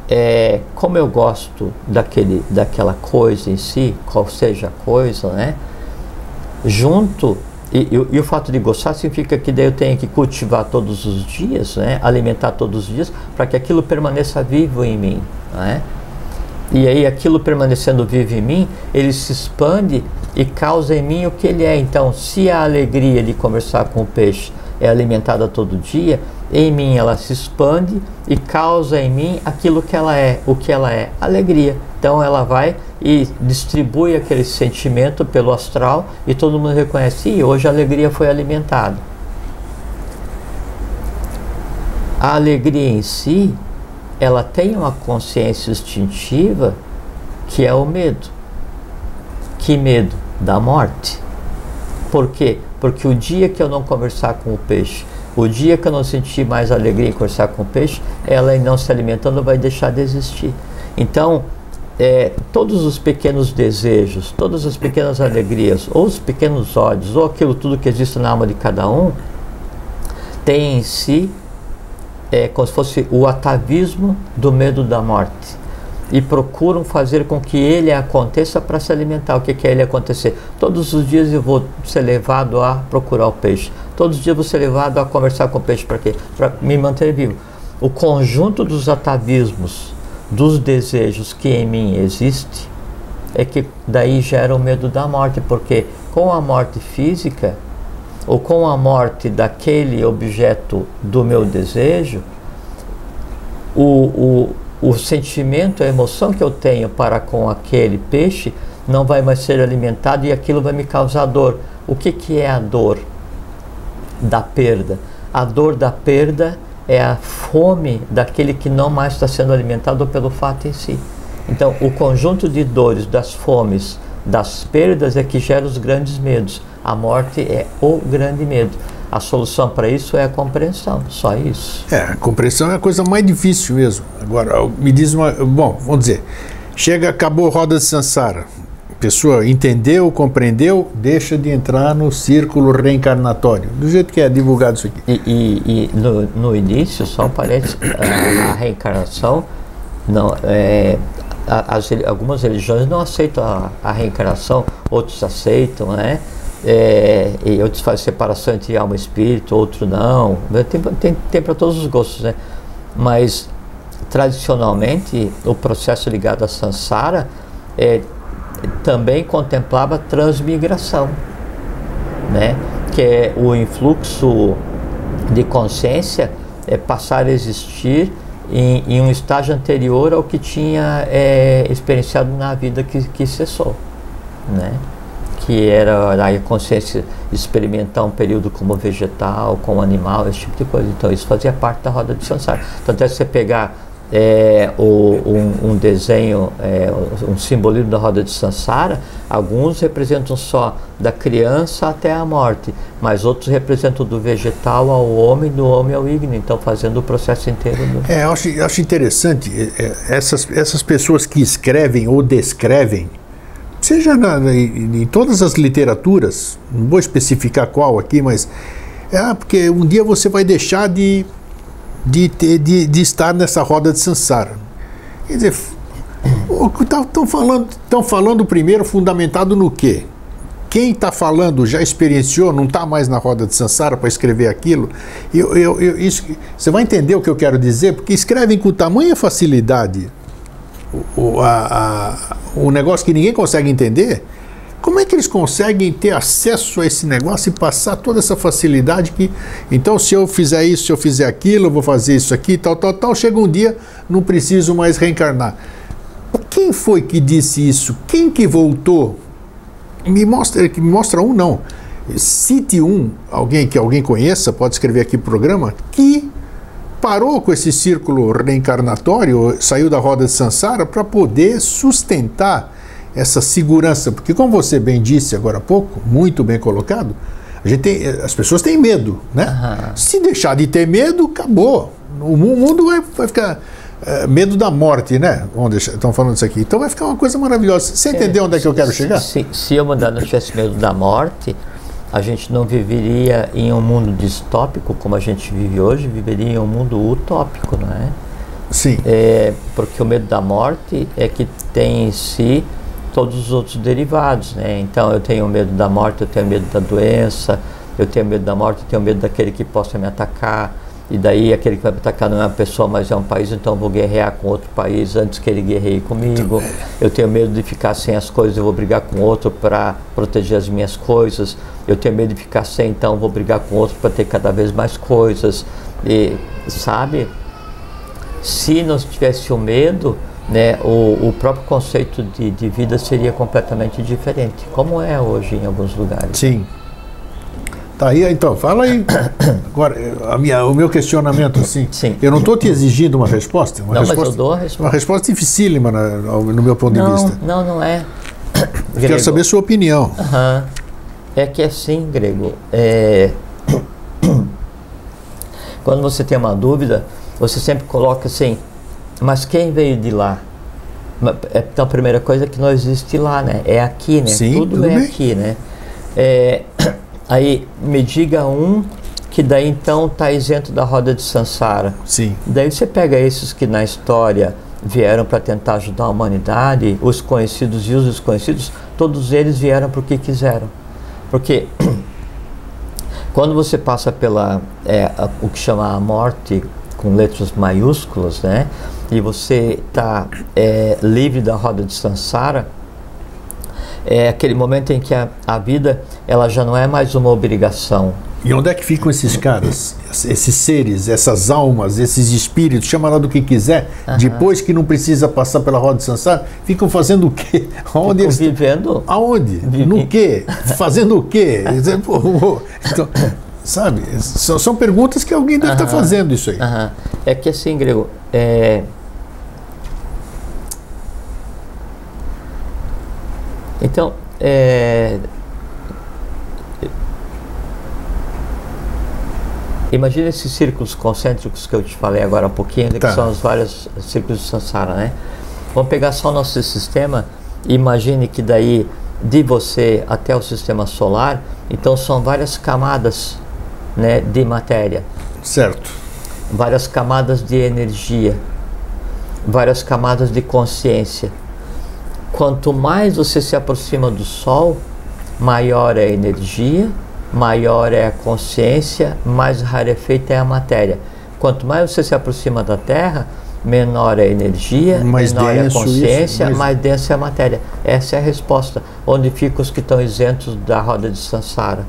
é, como eu gosto daquele, daquela coisa em si, qual seja a coisa, né? Junto, e, e, e, o fato de gostar significa que daí eu tenho que cultivar todos os dias, né? alimentar todos os dias, para que aquilo permaneça vivo em mim. Né? E aí aquilo permanecendo vivo em mim, ele se expande e causa em mim o que ele é. Então, se a alegria de conversar com o peixe é alimentada todo dia, em mim ela se expande e causa em mim aquilo que ela é, o que ela é, alegria. Então ela vai e distribui aquele sentimento pelo astral e todo mundo reconhece, e hoje a alegria foi alimentada. A alegria em si ela tem uma consciência instintiva que é o medo. Que medo? Da morte. Por quê? Porque o dia que eu não conversar com o peixe, o dia que eu não sentir mais alegria em conversar com o peixe, ela não se alimentando vai deixar de existir. Então, é, todos os pequenos desejos, todas as pequenas alegrias, ou os pequenos ódios, ou aquilo tudo que existe na alma de cada um, tem em si é como se fosse o atavismo do medo da morte e procuram fazer com que ele aconteça para se alimentar. O que, que é ele acontecer? Todos os dias eu vou ser levado a procurar o peixe. Todos os dias eu vou ser levado a conversar com o peixe. Para quê? Para me manter vivo. O conjunto dos atavismos, dos desejos que em mim existe, é que daí gera o medo da morte, porque com a morte física, ou com a morte daquele objeto do meu desejo, o, o, o sentimento, a emoção que eu tenho para com aquele peixe não vai mais ser alimentado e aquilo vai me causar dor. O que, que é a dor da perda? A dor da perda é a fome daquele que não mais está sendo alimentado pelo fato em si. Então, o conjunto de dores, das fomes, das perdas é que gera os grandes medos. A morte é o grande medo. A solução para isso é a compreensão, só isso. É, a compreensão é a coisa mais difícil mesmo. Agora, me diz uma. Bom, vamos dizer, chega, acabou a roda de Sansara. A pessoa entendeu, compreendeu, deixa de entrar no círculo reencarnatório, do jeito que é divulgado isso aqui. E, e, e no, no, início, só parece a, a reencarnação não é, as, algumas religiões não aceitam a, a reencarnação, outros aceitam, né? É, e outros fazem separação entre alma e espírito, outro não. Tem, tem, tem para todos os gostos, né? Mas tradicionalmente o processo ligado a Sansara é, também contemplava transmigração, né? Que é o influxo de consciência é passar a existir em, em, um estágio anterior ao que tinha é, experienciado na vida que, que cessou, né? Que era a consciência experimentar um período como vegetal, como animal, esse tipo de coisa. Então isso fazia parte da roda de samsara. Tanto é que você pegar é, o, um, um, desenho, é, um simbolismo da roda de Sansara, alguns representam só da criança até a morte, mas outros representam do vegetal ao homem, do homem ao ígneo, então fazendo o processo inteiro. Do... É, eu acho, eu acho interessante é, essas, essas pessoas que escrevem ou descrevem, seja na, em, todas as literaturas, não vou especificar qual aqui, mas é porque um dia você vai deixar de de, ter, de, de estar nessa roda de Sansara. Quer dizer, estão falando, falando primeiro fundamentado no quê? Quem está falando já experienciou, não está mais na roda de Sansara para escrever aquilo. Eu, eu, eu, isso, você vai entender o que eu quero dizer? Porque escrevem com tamanha facilidade o, o, a, o negócio que ninguém consegue entender como é que eles conseguem ter acesso a esse negócio e passar toda essa facilidade que, então, se eu fizer isso, se eu fizer aquilo, eu vou fazer isso aqui, tal, tal, tal, chega um dia, não preciso mais reencarnar. Quem foi que disse isso? Quem que voltou? Me mostra, me mostra um não. Cite um, alguém que alguém conheça, pode escrever aqui pro programa, que parou com esse círculo reencarnatório, saiu da roda de Sansara para poder sustentar essa segurança, porque como você bem disse agora há pouco, muito bem colocado, a gente tem, as pessoas têm medo, né? Uhum. Se deixar de ter medo, acabou. O mundo vai, vai ficar é, medo da morte, né? Estão falando isso aqui. Então vai ficar uma coisa maravilhosa. Você entendeu onde é que eu quero chegar? Se, se eu mandar não tivesse medo da morte, a gente não viveria em um mundo distópico como a gente vive hoje, viveria em um mundo utópico, não é? Sim. É, porque o medo da morte é que tem em si todos os outros derivados, né? Então eu tenho medo da morte, eu tenho medo da doença, eu tenho medo da morte, eu tenho medo daquele que possa me atacar. E daí aquele que vai me atacar não é uma pessoa, mas é um país, então eu vou guerrear com outro país antes que ele guerreie comigo. Eu tenho medo de ficar sem as coisas, eu vou brigar com outro para proteger as minhas coisas. Eu tenho medo de ficar sem, então eu vou brigar com outro para ter cada vez mais coisas. E sabe? Se não tivesse o medo, né, o, o próprio conceito de, de vida seria completamente diferente, como é hoje em alguns lugares. Sim. Tá aí, então, fala aí. [COUGHS] Agora, a minha, o meu questionamento, assim. Sim. Eu não estou te exigindo uma resposta. Uma não, resposta, mas eu dou a resposta. Uma resposta dificílima no meu ponto não, de vista. Não, não é. Eu [COUGHS] quero saber sua opinião. Uhum. É que é assim, Grego. É... [COUGHS] Quando você tem uma dúvida, você sempre coloca assim, mas quem veio de lá? É, então a primeira coisa é que não existe lá, né? É aqui, né? Sim, tudo, tudo é bem. aqui, né? É, aí me diga um que daí então está isento da roda de Sansara. Sim. Daí você pega esses que na história vieram para tentar ajudar a humanidade, os conhecidos e os desconhecidos, todos eles vieram porque quiseram. Porque [CLEARS THROAT] quando você passa pela é, o que chama a morte com letras maiúsculas, né? E você está é, livre da roda de Sansara, é aquele momento em que a, a vida ela já não é mais uma obrigação. E onde é que ficam esses caras, esses seres, essas almas, esses espíritos, chama lá do que quiser, uhum. depois que não precisa passar pela roda de Sansara, ficam fazendo o quê? [LAUGHS] Onde eles vivendo? Aonde? Vive... No quê? Fazendo o quê? então, Sabe? São, são perguntas que alguém deve estar tá fazendo isso aí. É que assim, Grego, é... Então, é... Imagina esses círculos concêntricos que eu te falei agora há pouquinho, tá. que são os vários círculos de Sansara, né? Vamos pegar só o nosso sistema e imagine que daí de você até o sistema solar, então são várias camadas né, de matéria. Certo. Várias camadas de energia, várias camadas de consciência. Quanto mais você se aproxima do Sol, maior é a energia, maior é a consciência, mais rarefeita é a matéria. Quanto mais você se aproxima da Terra, menor é a energia, mais menor é a consciência, isso, mais... mais densa é a matéria. Essa é a resposta. Onde ficam os que estão isentos da roda de Sansara?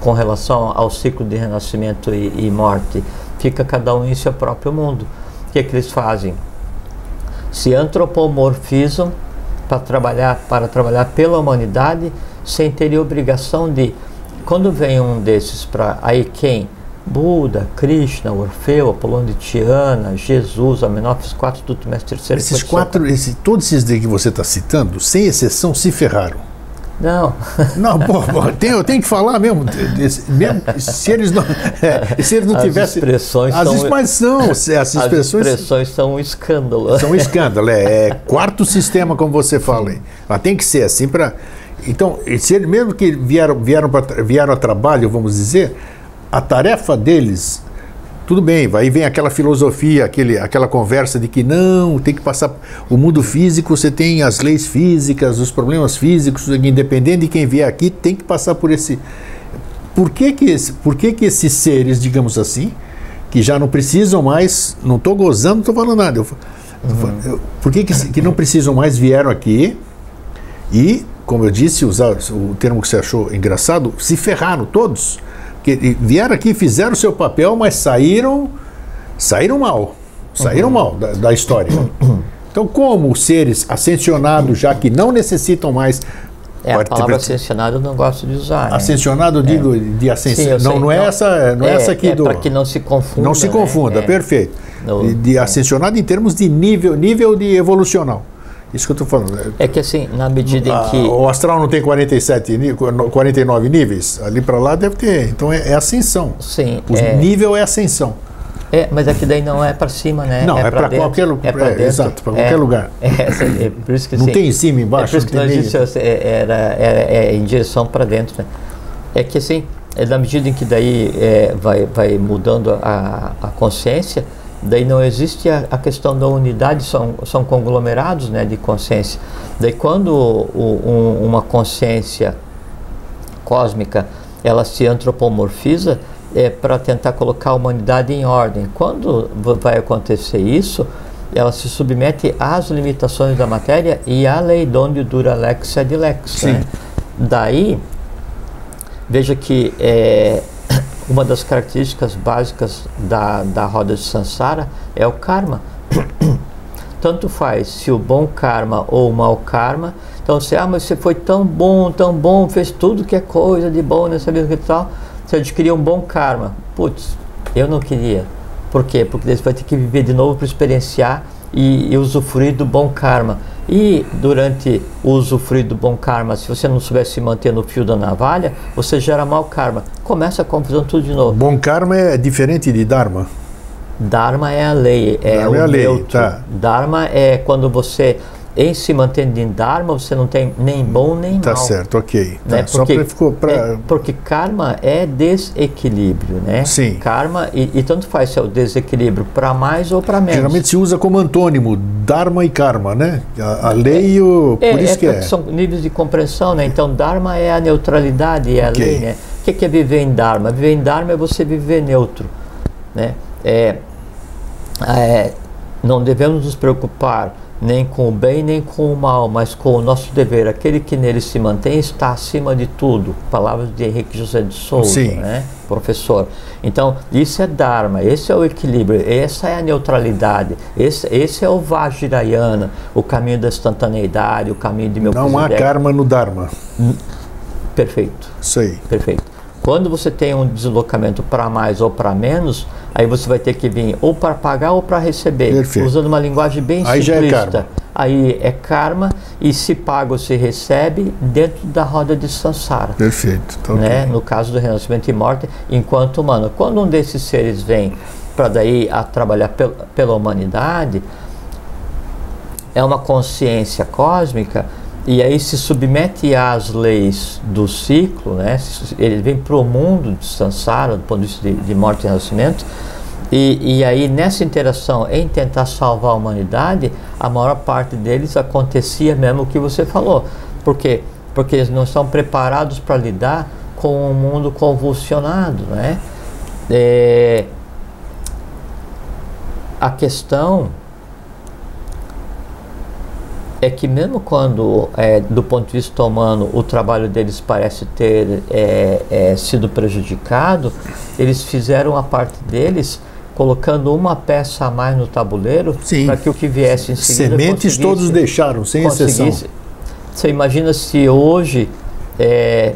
com relação ao ciclo de renascimento e, e morte, fica cada um em seu próprio mundo. O que, é que eles fazem? Se antropomorfizam para trabalhar, para trabalhar pela humanidade sem ter obrigação de. Quando vem um desses para. Aí quem? Buda, Krishna, Orfeu, Apolônio de Tiana, Jesus, Amenófis IV, Tutmés III. Esses quatro, esse, todos esses que você está citando, sem exceção, se ferraram. Não. [LAUGHS] Não, pô, pô tem, eu tenho que falar mesmo. mesmo se eles não, [LAUGHS] é, se eles não as tivessem. Expressões as são, expressões [LAUGHS] as expressões. As expressões são um escândalo. São um escândalo, é, é quarto sistema, como você fala aí. Mas tem que ser assim para. Então, se eles, mesmo que vieram, vieram, pra, vieram a trabalho, vamos dizer, a tarefa deles tudo bem, aí vem aquela filosofia, aquele, aquela conversa de que não, tem que passar. O mundo físico, você tem as leis físicas, os problemas físicos, independente de quem vier aqui, tem que passar por esse. Por que, que, esse, por que, que esses seres, digamos assim, que já não precisam mais, não estou gozando, não estou falando nada, eu, uhum. eu, por que, que, que não precisam mais vieram aqui e, como eu disse, usar o termo que você achou engraçado, se ferraram todos? Que vieram aqui, fizeram o seu papel, mas saíram, saíram mal, saíram uhum. mal da, da história. Então, como seres ascensionados, já que não necessitam mais é, a palavra ascensionado eu não gosto de usar. Né? Ascensionado, né? digo, é. de ascensionado. Não, não é essa, não é, é essa aqui é do. Para que não se confunda. Não se confunda, né? perfeito. No, de, de ascensionado em termos de nível, nível de evolucional. Isso que eu estou falando. É que assim, na medida em que. O astral não tem 47, 49 níveis? Ali para lá deve ter. Então é, é ascensão. Sim. O é... nível é ascensão. É, mas aqui daí não é para cima, né? Não, é, é para qualquer lugar. É pra é, exato, para qualquer lugar. [LAUGHS] É, é, por isso que, não tem em cima, embaixo. É por isso que nós dissemos, era, era, é em direção para dentro. Né? É que assim, é na medida em que daí vai, vai mudando a, a consciência, Daí não existe a, a, questão da unidade, são, são conglomerados né, de consciência. Daí quando o, um, uma consciência cósmica ela se antropomorfiza, é para tentar colocar a humanidade em ordem. Quando vai acontecer isso, ela se submete às limitações da matéria e à lei donde dura lex ad lex. Né? Daí, veja que é, uma das características básicas da, da roda de Sansara é o karma. [COUGHS] Tanto faz se o bom karma ou o mau karma. Então, você, ah, mas você foi tão bom, tão bom, fez tudo que é coisa de bom nessa vida e tal. Você adquiriu um bom karma. Putz, eu não queria. Por quê? Porque você vai ter que viver de novo para experienciar e, e usufruir do bom karma. E durante o usufruir do bom karma, se você não souber se manter no fio da navalha, você gera mau karma. Começa a confusão tudo de novo. Bom karma é diferente de dharma? Dharma é a lei, é dharma o é a lei, Tá. Dharma é quando você em se mantendo em Dharma, você não tem nem bom nem tá mal. Tá certo, ok. Né? Tá, porque, ficou pra... é, porque karma é desequilíbrio, né? Sim. Karma, e, e tanto faz se é o desequilíbrio para mais ou para menos. Geralmente se usa como antônimo, Dharma e Karma, né? A, a lei e o... É, por isso é, que é. São níveis de compreensão, né? Então Dharma é a neutralidade, é okay. a lei, né? O que é viver em Dharma? Viver em Dharma é você viver neutro, né? É, é, não devemos nos preocupar nem com o bem nem com o mal, mas com o nosso dever. Aquele que nele se mantém está acima de tudo. Palavras de Henrique José de Souza, né? professor. Então, isso é Dharma, esse é o equilíbrio, essa é a neutralidade, esse, esse é o Vajrayana, o caminho da instantaneidade, o caminho de meu Não há karma no Dharma. Perfeito. Isso aí. Perfeito. Quando você tem um deslocamento para mais ou para menos, aí você vai ter que vir ou para pagar ou para receber. Perfeito. Usando uma linguagem bem aí simplista. Já é. Aí é karma e se paga ou se recebe dentro da roda de samsara. Perfeito. Tá né? No caso do renascimento e morte, enquanto humano. Quando um desses seres vem para daí a trabalhar pel pela humanidade, é uma consciência cósmica e aí se submete às leis do ciclo, né? ele vem para o mundo de do ponto de vista de, de morte e renascimento, e, e, aí nessa interação em tentar salvar a humanidade, a maior parte deles acontecia mesmo o que você falou. Por quê? Porque eles não estão preparados para lidar com um mundo convulsionado, né? É, a questão é que mesmo quando, é, do ponto de vista humano, o trabalho deles parece ter é, é, sido prejudicado, eles fizeram a parte deles colocando uma peça a mais no tabuleiro para que o que viesse em seguida Sementes todos deixaram, sem exceção. Você imagina se hoje, é,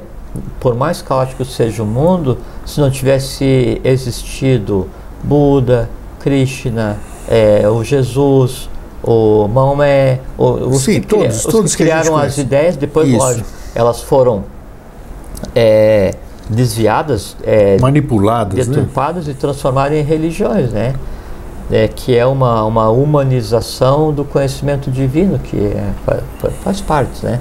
por mais caótico seja o mundo, se não tivesse existido Buda, Krishna, é, o Jesus, o Maomé, os, Sim, que, todos, os todos que criaram as ideias, depois, Isso. lógico, elas foram é, desviadas, é, manipuladas, né? deturpadas e transformadas em religiões, né? É, que é uma, uma humanização do conhecimento divino, que é, faz, faz parte, né?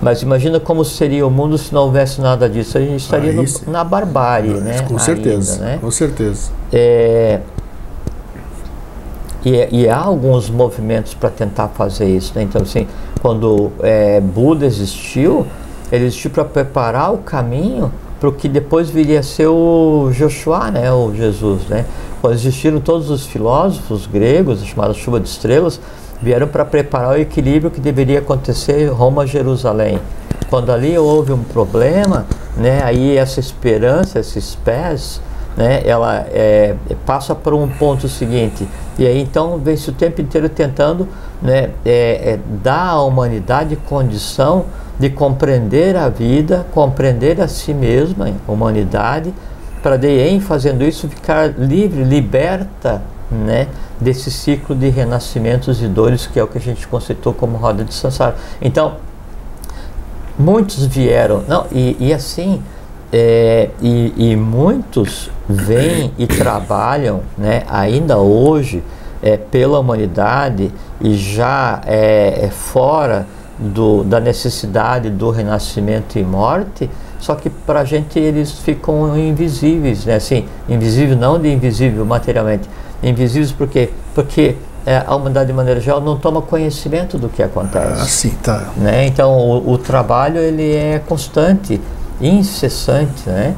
Mas imagina como seria o mundo se não houvesse nada disso. A gente estaria no, na barbárie, né? Com certeza, Ainda, né? com certeza. É, e, e há alguns movimentos para tentar fazer isso. Né? Então, assim, quando é, Buda existiu, ele existiu para preparar o caminho para o que depois viria a ser o Joshua, né? o Jesus. Né? Quando existiram todos os filósofos gregos, chamada chuva de estrelas, vieram para preparar o equilíbrio que deveria acontecer Roma-Jerusalém. Quando ali houve um problema, né, aí essa esperança, esses pés, né, ela é, passa por um ponto seguinte. E aí então vem-se o tempo inteiro tentando né, é, é, dar à humanidade condição de compreender a vida, compreender a si mesma, a humanidade, para daí em fazendo isso ficar livre, liberta né, desse ciclo de renascimentos e dores que é o que a gente conceitou como roda de samsara. Então, muitos vieram, não, e, e assim, é, e, e muitos vêm e trabalham, né, ainda hoje, é, pela humanidade e já é, é fora do, da necessidade do renascimento e morte, só que para a gente eles ficam invisíveis, né? Assim, invisível não de invisível materialmente, invisíveis porque porque é, a humanidade de maneira geral não toma conhecimento do que acontece. Ah, sim, tá. Né? Então o, o trabalho ele é constante, incessante, né?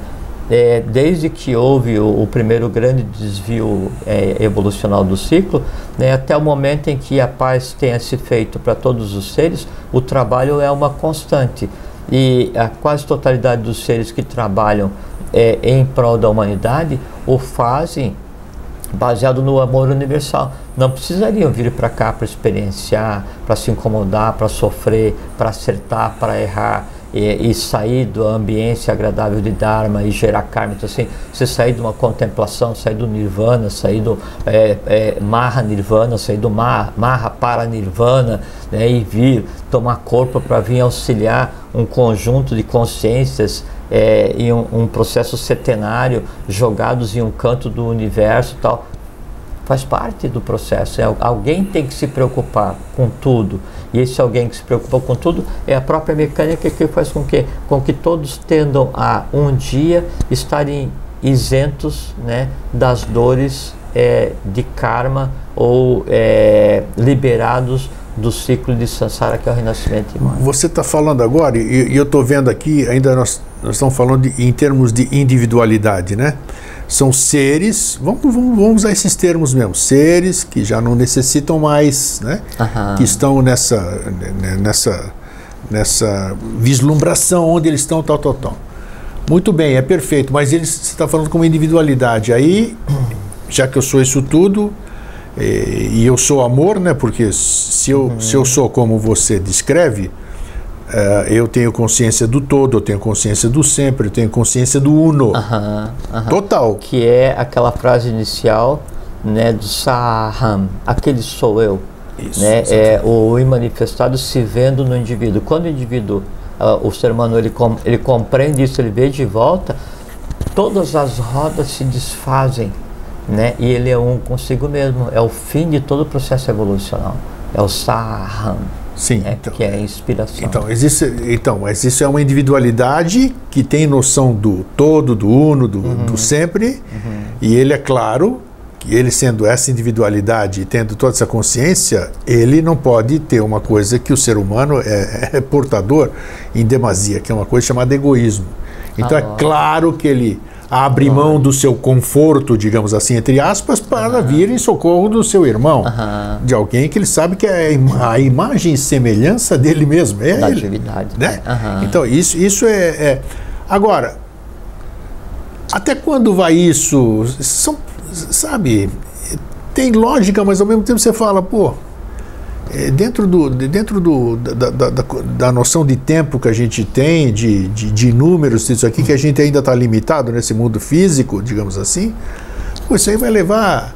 É, desde que houve o, o primeiro grande desvio é, evolucional do ciclo, né, até o momento em que a paz tenha se feito para todos os seres, o trabalho é uma constante. E a quase totalidade dos seres que trabalham é, em prol da humanidade o fazem baseado no amor universal. Não precisariam vir para cá para experienciar, para se incomodar, para sofrer, para acertar, para errar e, e, sair do ambiente agradável de Dharma e gerar karma. Então, assim, você sair de uma contemplação, sair do Nirvana, sair do é, é, Maha Nirvana, sair do Maha, Maha para Nirvana né, e vir tomar corpo para vir auxiliar um conjunto de consciências é, em um, um, processo setenário jogados em um canto do universo tal faz parte do processo. É, alguém tem que se preocupar com tudo. E esse alguém que se preocupa com tudo é a própria mecânica que faz com que, com que todos tendam a um dia estarem isentos né, das dores é, de karma ou é, liberados do ciclo de samsara que é o renascimento morte. Você está falando agora, e, e eu estou vendo aqui, ainda nós, nós estamos falando de, em termos de individualidade, né? São seres, vamos, vamos, vamos usar esses termos mesmo, seres que já não necessitam mais, né? Que estão nessa, né, nessa, nessa vislumbração onde eles estão, tal, tal, tal. Muito bem, é perfeito, mas eles, você está falando como individualidade. Aí, já que eu sou isso tudo, e, e eu sou amor, né? Porque se eu, se eu sou como você descreve, eu tenho consciência do todo, eu tenho consciência do sempre, eu tenho consciência do uno. Aham, aham. Total. Que é aquela frase inicial né, do Saham, aquele sou eu. Isso, né, é o manifestado se vendo no indivíduo. Quando o indivíduo, uh, o ser humano, ele, com, ele compreende isso, ele vê de volta, todas as rodas se desfazem. Né, e ele é um consigo mesmo. É o fim de todo o processo evolucional. É o Saham. Sim, né, então, que é a inspiração. então, existe, então, mas isso é uma individualidade que tem noção do todo, do uno, do, Uhum. do sempre, e ele é claro que ele sendo essa individualidade e tendo toda essa consciência, ele não pode ter uma coisa que o ser humano é, é portador em demasia, que é uma coisa chamada egoísmo. Então Ah, é claro que ele abre mão do seu conforto, digamos assim, entre aspas, para vir em socorro do seu irmão, de alguém que ele sabe que é a ima- a imagem e semelhança dele mesmo. É da ele, atividade. né? Então, isso, isso é, é- Agora, até quando vai isso? São, sabe, tem lógica, mas ao mesmo tempo você fala, pô, dentro, do, dentro do, da, da, da, da, noção de tempo que a gente tem, de, de, de números, isso aqui, que a gente ainda está limitado nesse mundo físico, digamos assim, isso aí vai levar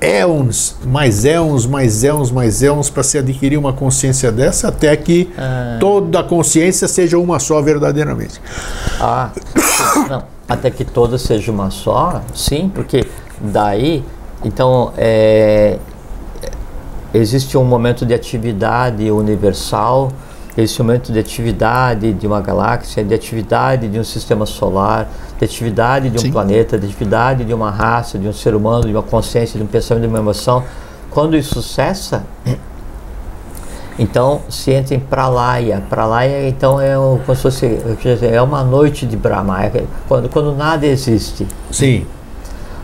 éons, mais éons, mais éons, mais éons para se adquirir uma consciência dessa até que ah. toda a consciência seja uma só verdadeiramente. Ah, não, até que toda seja uma só, sim, porque daí, então, é, existe um momento de atividade universal, esse momento de atividade de uma galáxia, de atividade de um sistema solar, de atividade de um Sim. planeta, de atividade de uma raça, de um ser humano, de uma consciência, de um pensamento, de uma emoção. Quando isso cessa, [CLEARS THROAT] então se entra em pralaya. Pralaya então é como se fosse, é uma noite de Brahma, é quando, quando nada existe. Sim.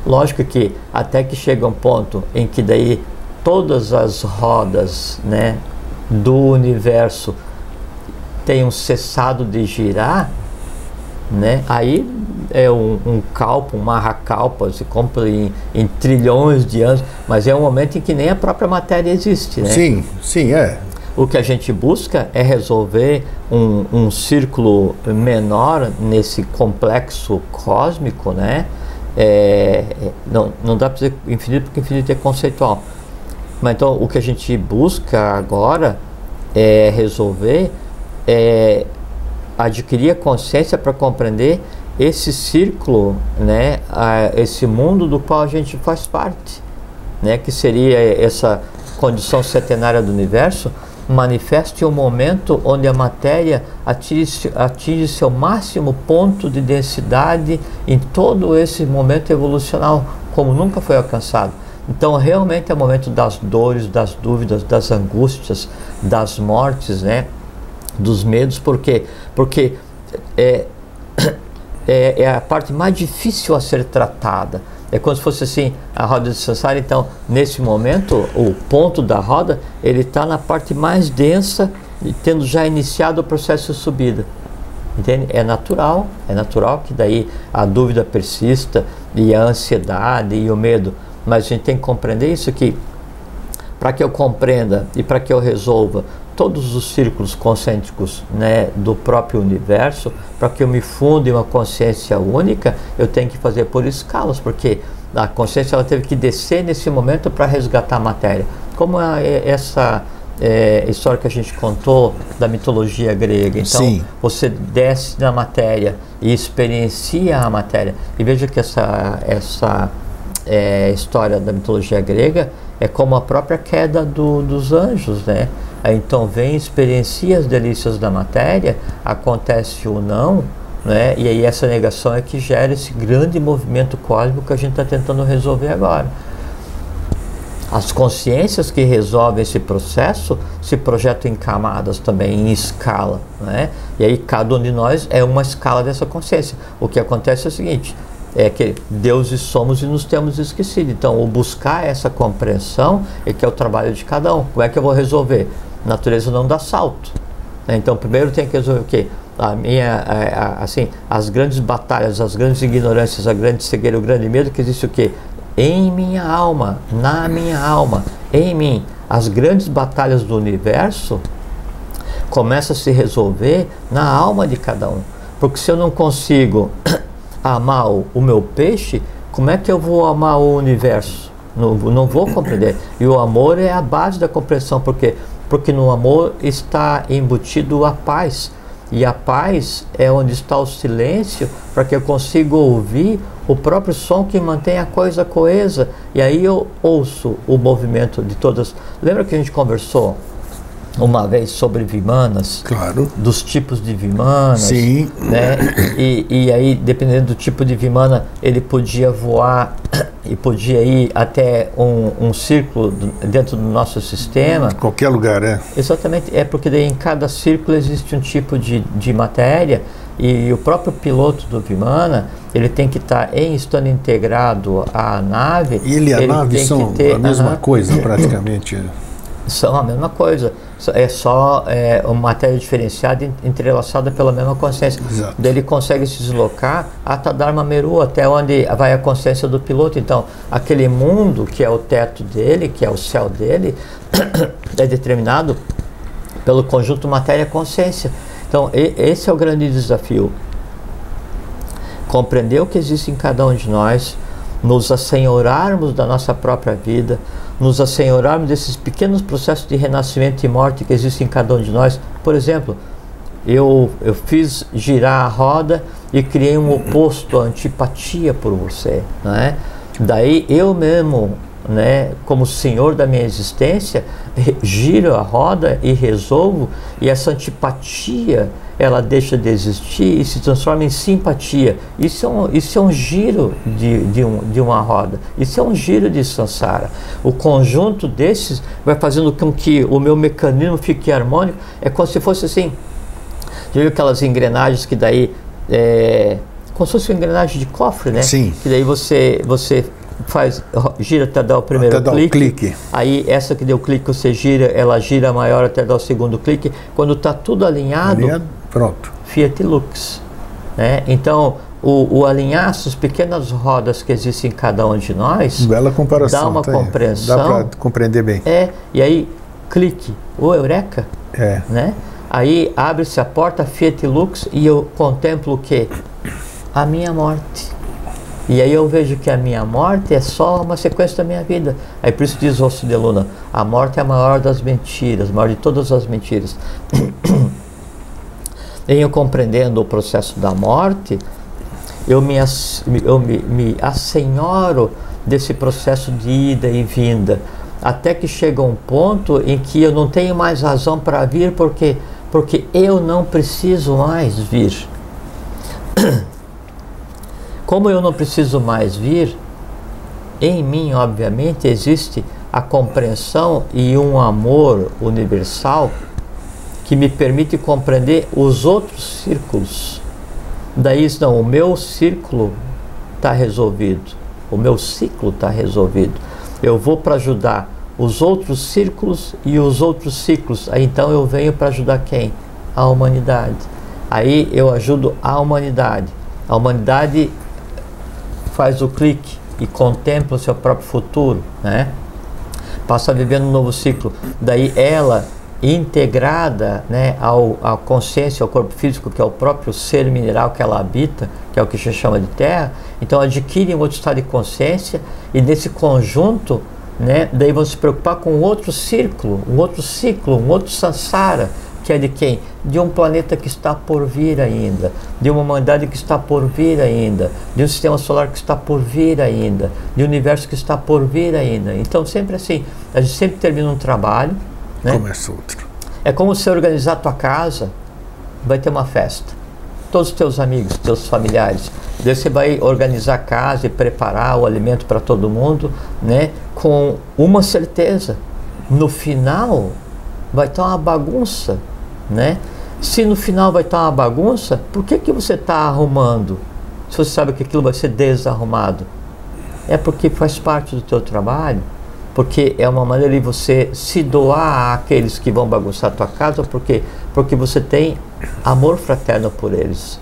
Lógico que até que chega um ponto em que daí todas as rodas né, do universo tenham cessado de girar, né, aí é um, um calpo, um marracalpa, se compra em, em, trilhões de anos, mas é um momento em que nem a própria matéria existe. Né? Sim, sim, é. O que a gente busca é resolver um, um círculo menor nesse complexo cósmico, né? É, não, não dá para dizer infinito porque infinito é conceitual, mas então o que a gente busca agora é resolver, é adquirir a consciência para compreender esse círculo, né, a, esse mundo do qual a gente faz parte, né, que seria essa condição centenária do universo, manifeste um momento onde a matéria atinge, atinge seu máximo ponto de densidade em todo esse momento evolucional, como nunca foi alcançado. Então, realmente é o momento das dores, das dúvidas, das angústias, das mortes, né? dos medos, por quê? Porque é, [COUGHS] é, é, a parte mais difícil a ser tratada. É como se fosse assim a roda de samsara. Então, nesse momento, o ponto da roda ele está na parte mais densa, tendo já iniciado o processo de subida. Entende? É natural, é natural que daí a dúvida persista e a ansiedade e o medo mas a gente tem que compreender isso que para que eu compreenda e para que eu resolva todos os círculos concêntricos né, do próprio universo, para que eu me funde em uma consciência única, eu tenho que fazer por escalas, porque a consciência ela teve que descer nesse momento para resgatar a matéria. Como é, é essa é, história que a gente contou da mitologia grega. Então, Sim. você desce na matéria e experiencia a matéria. E veja que essa, essa é, história da mitologia grega é como a própria queda do, dos anjos, né? Então vem, experiencia as delícias da matéria, acontece ou não, né? E aí essa negação é que gera esse grande movimento cósmico que a gente está tentando resolver agora. As consciências que resolvem esse processo se projetam em camadas também, em escala. Né? E aí cada um de nós é uma escala dessa consciência. O que acontece é o seguinte: é que deuses somos e nos temos esquecido. Então, o buscar essa compreensão é que é o trabalho de cada um. Como é que eu vou resolver? A natureza não dá salto. Né? Então, primeiro tem que resolver o quê? A minha, a, a, assim, as grandes batalhas, as grandes ignorâncias, a grande cegueira, o grande medo que existe o quê? Em minha alma, na minha alma, em mim. As grandes batalhas do universo começam a se resolver na alma de cada um. Porque se eu não consigo amar o, meu peixe, como é que eu vou amar o universo? Não, não vou compreender. E o amor é a base da compreensão, porque porque no amor está embutido a paz. E a paz é onde está o silêncio para que eu consiga ouvir o próprio som que mantém a coisa coesa. E aí eu ouço o movimento de todas. Lembra que a gente conversou uma vez sobre vimanas, claro. dos tipos de vimanas, Sim. né? E, e aí, dependendo do tipo de vimana, ele podia voar e podia ir até um, um círculo dentro do nosso sistema. Qualquer lugar, é. Exatamente, é porque daí em cada círculo existe um tipo de, de matéria e o próprio piloto do Vimana ele tem que estar tá, em estando integrado à nave. Ele e a nave são ter, a mesma uh -huh. coisa [LAUGHS] praticamente. são a mesma coisa. É só é, uma matéria diferenciada entrelaçada pela mesma consciência. Exato. Daí ele consegue se deslocar a Tadharma Meru, até onde vai a consciência do piloto. Então, aquele mundo que é o teto dele, que é o céu dele, [COUGHS] é determinado pelo conjunto matéria-consciência. Então, e, esse é o grande desafio. Compreender o que existe em cada um de nós, nos assenhorarmos da nossa própria vida, nos assenhorarmos desses pequenos processos de renascimento e morte que existem em cada um de nós. Por exemplo, eu, eu fiz girar a roda e criei um oposto, a antipatia por você. Né? Daí eu mesmo, né, como senhor da minha existência, [LAUGHS] giro a roda e resolvo, e essa antipatia ela deixa de existir e se transforma em simpatia. Isso é um, isso é um giro de, de, um, de uma roda. Isso é um giro de samsara. O conjunto desses vai fazendo com que o meu mecanismo fique harmônico. É como se fosse assim. Já viu aquelas engrenagens que daí. É, como se fosse uma engrenagem de cofre, né? Sim. Que daí você, você faz gira até dar o primeiro até clique, clique. Aí essa que deu clique você gira, ela gira maior até dar o segundo clique. Quando está tudo alinhado, Alinhado, pronto. Fiat Lux. Né? Então, o, o alinhar essas pequenas rodas que existem em cada um de nós Bela comparação. dá uma tá compreensão. Dá para compreender bem. É, e aí clique, o Eureka, É. né? Aí abre-se a porta Fiat Lux e eu contemplo o quê? A minha morte. E aí eu vejo que a minha morte é só uma sequência da minha vida. Aí por isso diz Osso de Luna, a morte é a maior das mentiras, a maior de todas as mentiras. [CLEARS THROAT] em compreendendo o processo da morte, eu me, eu me, me assenhoro desse processo de ida e vinda, até que chega um ponto em que eu não tenho mais razão para vir, porque, porque eu não preciso mais vir. [COUGHS] Como eu não preciso mais vir, em mim, obviamente, existe a compreensão e um amor universal que me permite compreender os outros círculos. Daí, não, o meu círculo está resolvido, o meu ciclo está resolvido. Eu vou para ajudar os outros círculos e os outros ciclos. Aí então eu venho para ajudar quem? A humanidade. Aí eu ajudo a humanidade. A humanidade faz o clique e contempla o seu próprio futuro, né? Passa a viver um novo ciclo. Daí ela integrada né, ao, à consciência, ao corpo físico, que é o próprio ser mineral que ela habita, que é o que se chama de terra, então adquire um outro estado de consciência e nesse conjunto, né, daí vão se preocupar com outro círculo, um outro ciclo, um outro sansara, que é de quem? De um planeta que está por vir ainda, de uma humanidade que está por vir ainda, de um sistema solar que está por vir ainda, de um universo que está por vir ainda. Então sempre assim, a gente sempre termina um trabalho, né? Outro. É como se organizar a tua casa, vai ter uma festa. Todos os teus amigos, teus familiares. Daí você vai organizar a casa e preparar o alimento para todo mundo, né? Com uma certeza. No final vai estar uma bagunça, né? Se no final vai estar uma bagunça, por que, que você está arrumando? Se você sabe que aquilo vai ser desarrumado. É porque faz parte do teu trabalho porque é uma maneira de você se doar àqueles que vão bagunçar a tua casa, porque, porque você tem amor fraterno por eles.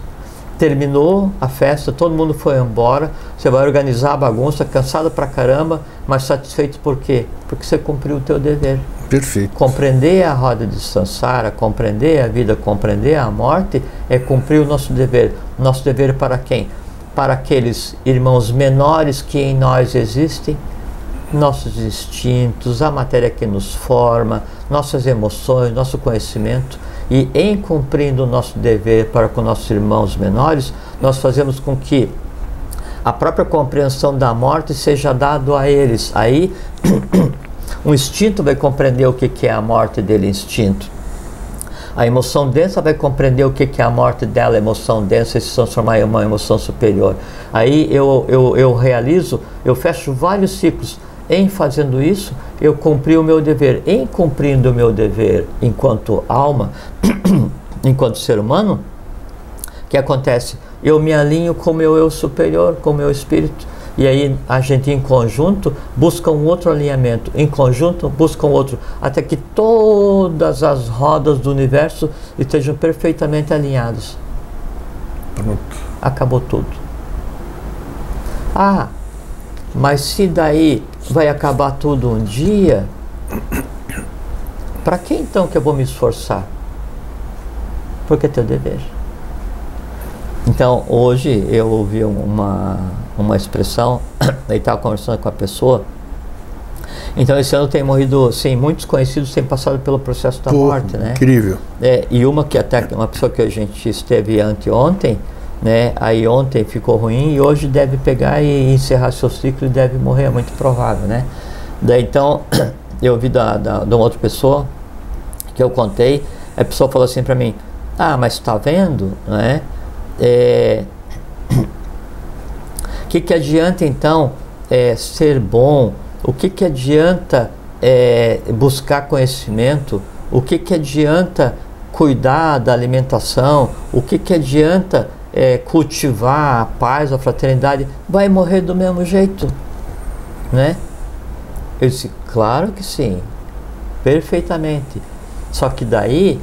Terminou a festa, todo mundo foi embora, você vai organizar a bagunça, cansado pra caramba, mas satisfeito por quê? Porque você cumpriu o teu dever. Perfeito. Compreender a roda de Sansara, compreender a vida, compreender a morte, é cumprir o nosso dever. Nosso dever para quem? Para aqueles irmãos menores que em nós existem, nossos instintos, a matéria que nos forma, nossas emoções, nosso conhecimento. E em cumprindo o nosso dever para com nossos irmãos menores, nós fazemos com que a própria compreensão da morte seja dado a eles. Aí o [COUGHS] instinto vai compreender o que é a morte dele, instinto. A emoção densa vai compreender o que é a morte dela, a emoção densa, e se transformar em uma emoção superior. Aí eu, eu, eu realizo, eu fecho vários ciclos. Em fazendo isso, eu cumpri o meu dever. Em cumprindo o meu dever enquanto alma, [CLEARS THROAT] enquanto ser humano, o que acontece? Eu me alinho com o meu eu superior, com o meu espírito. E aí a gente em conjunto busca um outro alinhamento, em conjunto busca um outro, até que todas as rodas do universo estejam perfeitamente alinhadas. Pronto. Acabou tudo. Ah, mas se daí vai acabar tudo um dia, para que então que eu vou me esforçar? Porque é teu dever. Então, hoje eu ouvi uma, uma expressão, [COUGHS] e estava conversando com a pessoa. Então, esse ano tem morrido, sim, muitos conhecidos têm passado pelo processo da Pô, morte, né? Incrível. É, e uma que até uma pessoa que a gente esteve anteontem, né? Aí ontem ficou ruim e hoje deve pegar e encerrar seu ciclo e deve morrer, é muito provável, né? Daí então, [CLEARS THROAT] eu ouvi da, da, de uma outra pessoa que eu contei, a pessoa falou assim para mim: Ah, mas está vendo, né? É, [CLEARS THROAT] que, que adianta então é, ser bom? O que, que adianta é, buscar conhecimento? O que, que adianta cuidar da alimentação? O que, que adianta é, cultivar a paz, a fraternidade? Vai morrer do mesmo jeito, né? Eu disse, claro que sim, perfeitamente. Só que daí,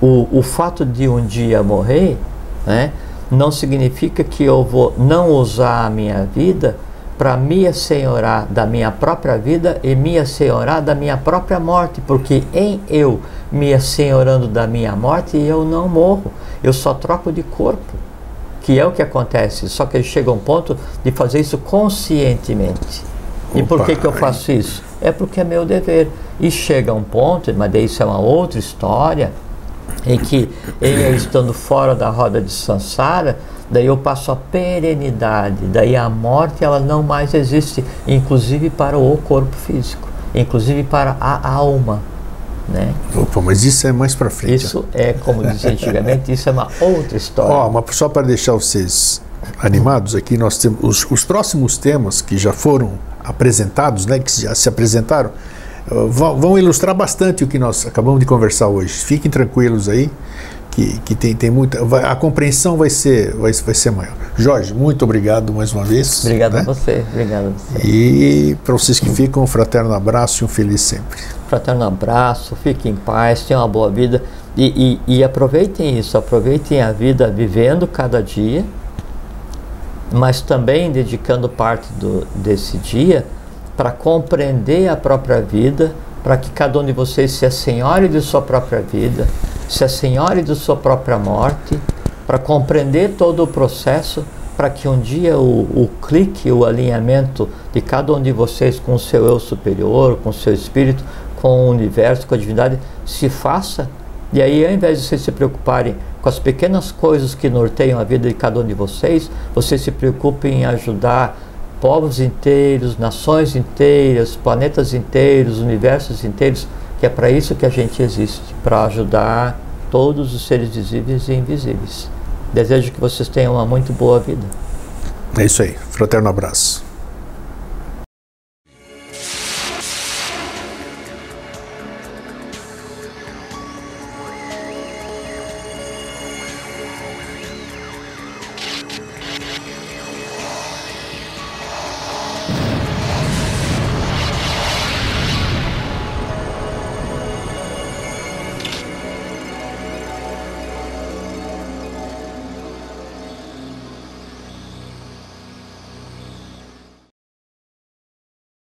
o, o fato de um dia morrer, né? não significa que eu vou não usar a minha vida para me assenhorar da minha própria vida e me assenhorar da minha própria morte, porque em eu me assenhorando da minha morte eu não morro, eu só troco de corpo, que é o que acontece, só que chega um ponto de fazer isso conscientemente. Opa, e por que, que eu faço isso? É porque é meu dever. E chega um ponto, mas daí isso é uma outra história, em que ele estando fora da roda de Sansara, daí eu passo a perenidade, daí a morte ela não mais existe, inclusive para o corpo físico, inclusive para a alma. Né? Opa, mas isso é mais para frente. Isso é, como dizia antigamente, isso é uma outra história. Ó, oh, mas só para deixar vocês animados aqui, nós temos os, os próximos temas que já foram apresentados, né, que já se apresentaram, vão ilustrar bastante o que nós acabamos de conversar hoje. Fiquem tranquilos aí, que, que tem, tem muita. Vai, a compreensão vai ser, vai, vai ser maior. Jorge, muito obrigado mais uma vez. Obrigado né? a você, obrigado a você. E para vocês que ficam, um fraterno abraço e um feliz sempre. Fraterno abraço, fiquem em paz, tenham uma boa vida. E, e, e aproveitem isso, aproveitem a vida vivendo cada dia, mas também dedicando parte do, desse dia para compreender a própria vida, para que cada um de vocês se assenhore de sua própria vida, se assenhore de sua própria morte, para compreender todo o processo, para que um dia o, o clique, o alinhamento de cada um de vocês com o seu eu superior, com o seu espírito, com o universo, com a divindade, se faça. E aí, ao invés de vocês se preocuparem com as pequenas coisas que norteiam a vida de cada um de vocês, vocês se preocupem em ajudar povos inteiros, nações inteiras, planetas inteiros, universos inteiros, que é para isso que a gente existe, para ajudar todos os seres visíveis e invisíveis. Desejo que vocês tenham uma muito boa vida. É isso aí. Fraterno abraço.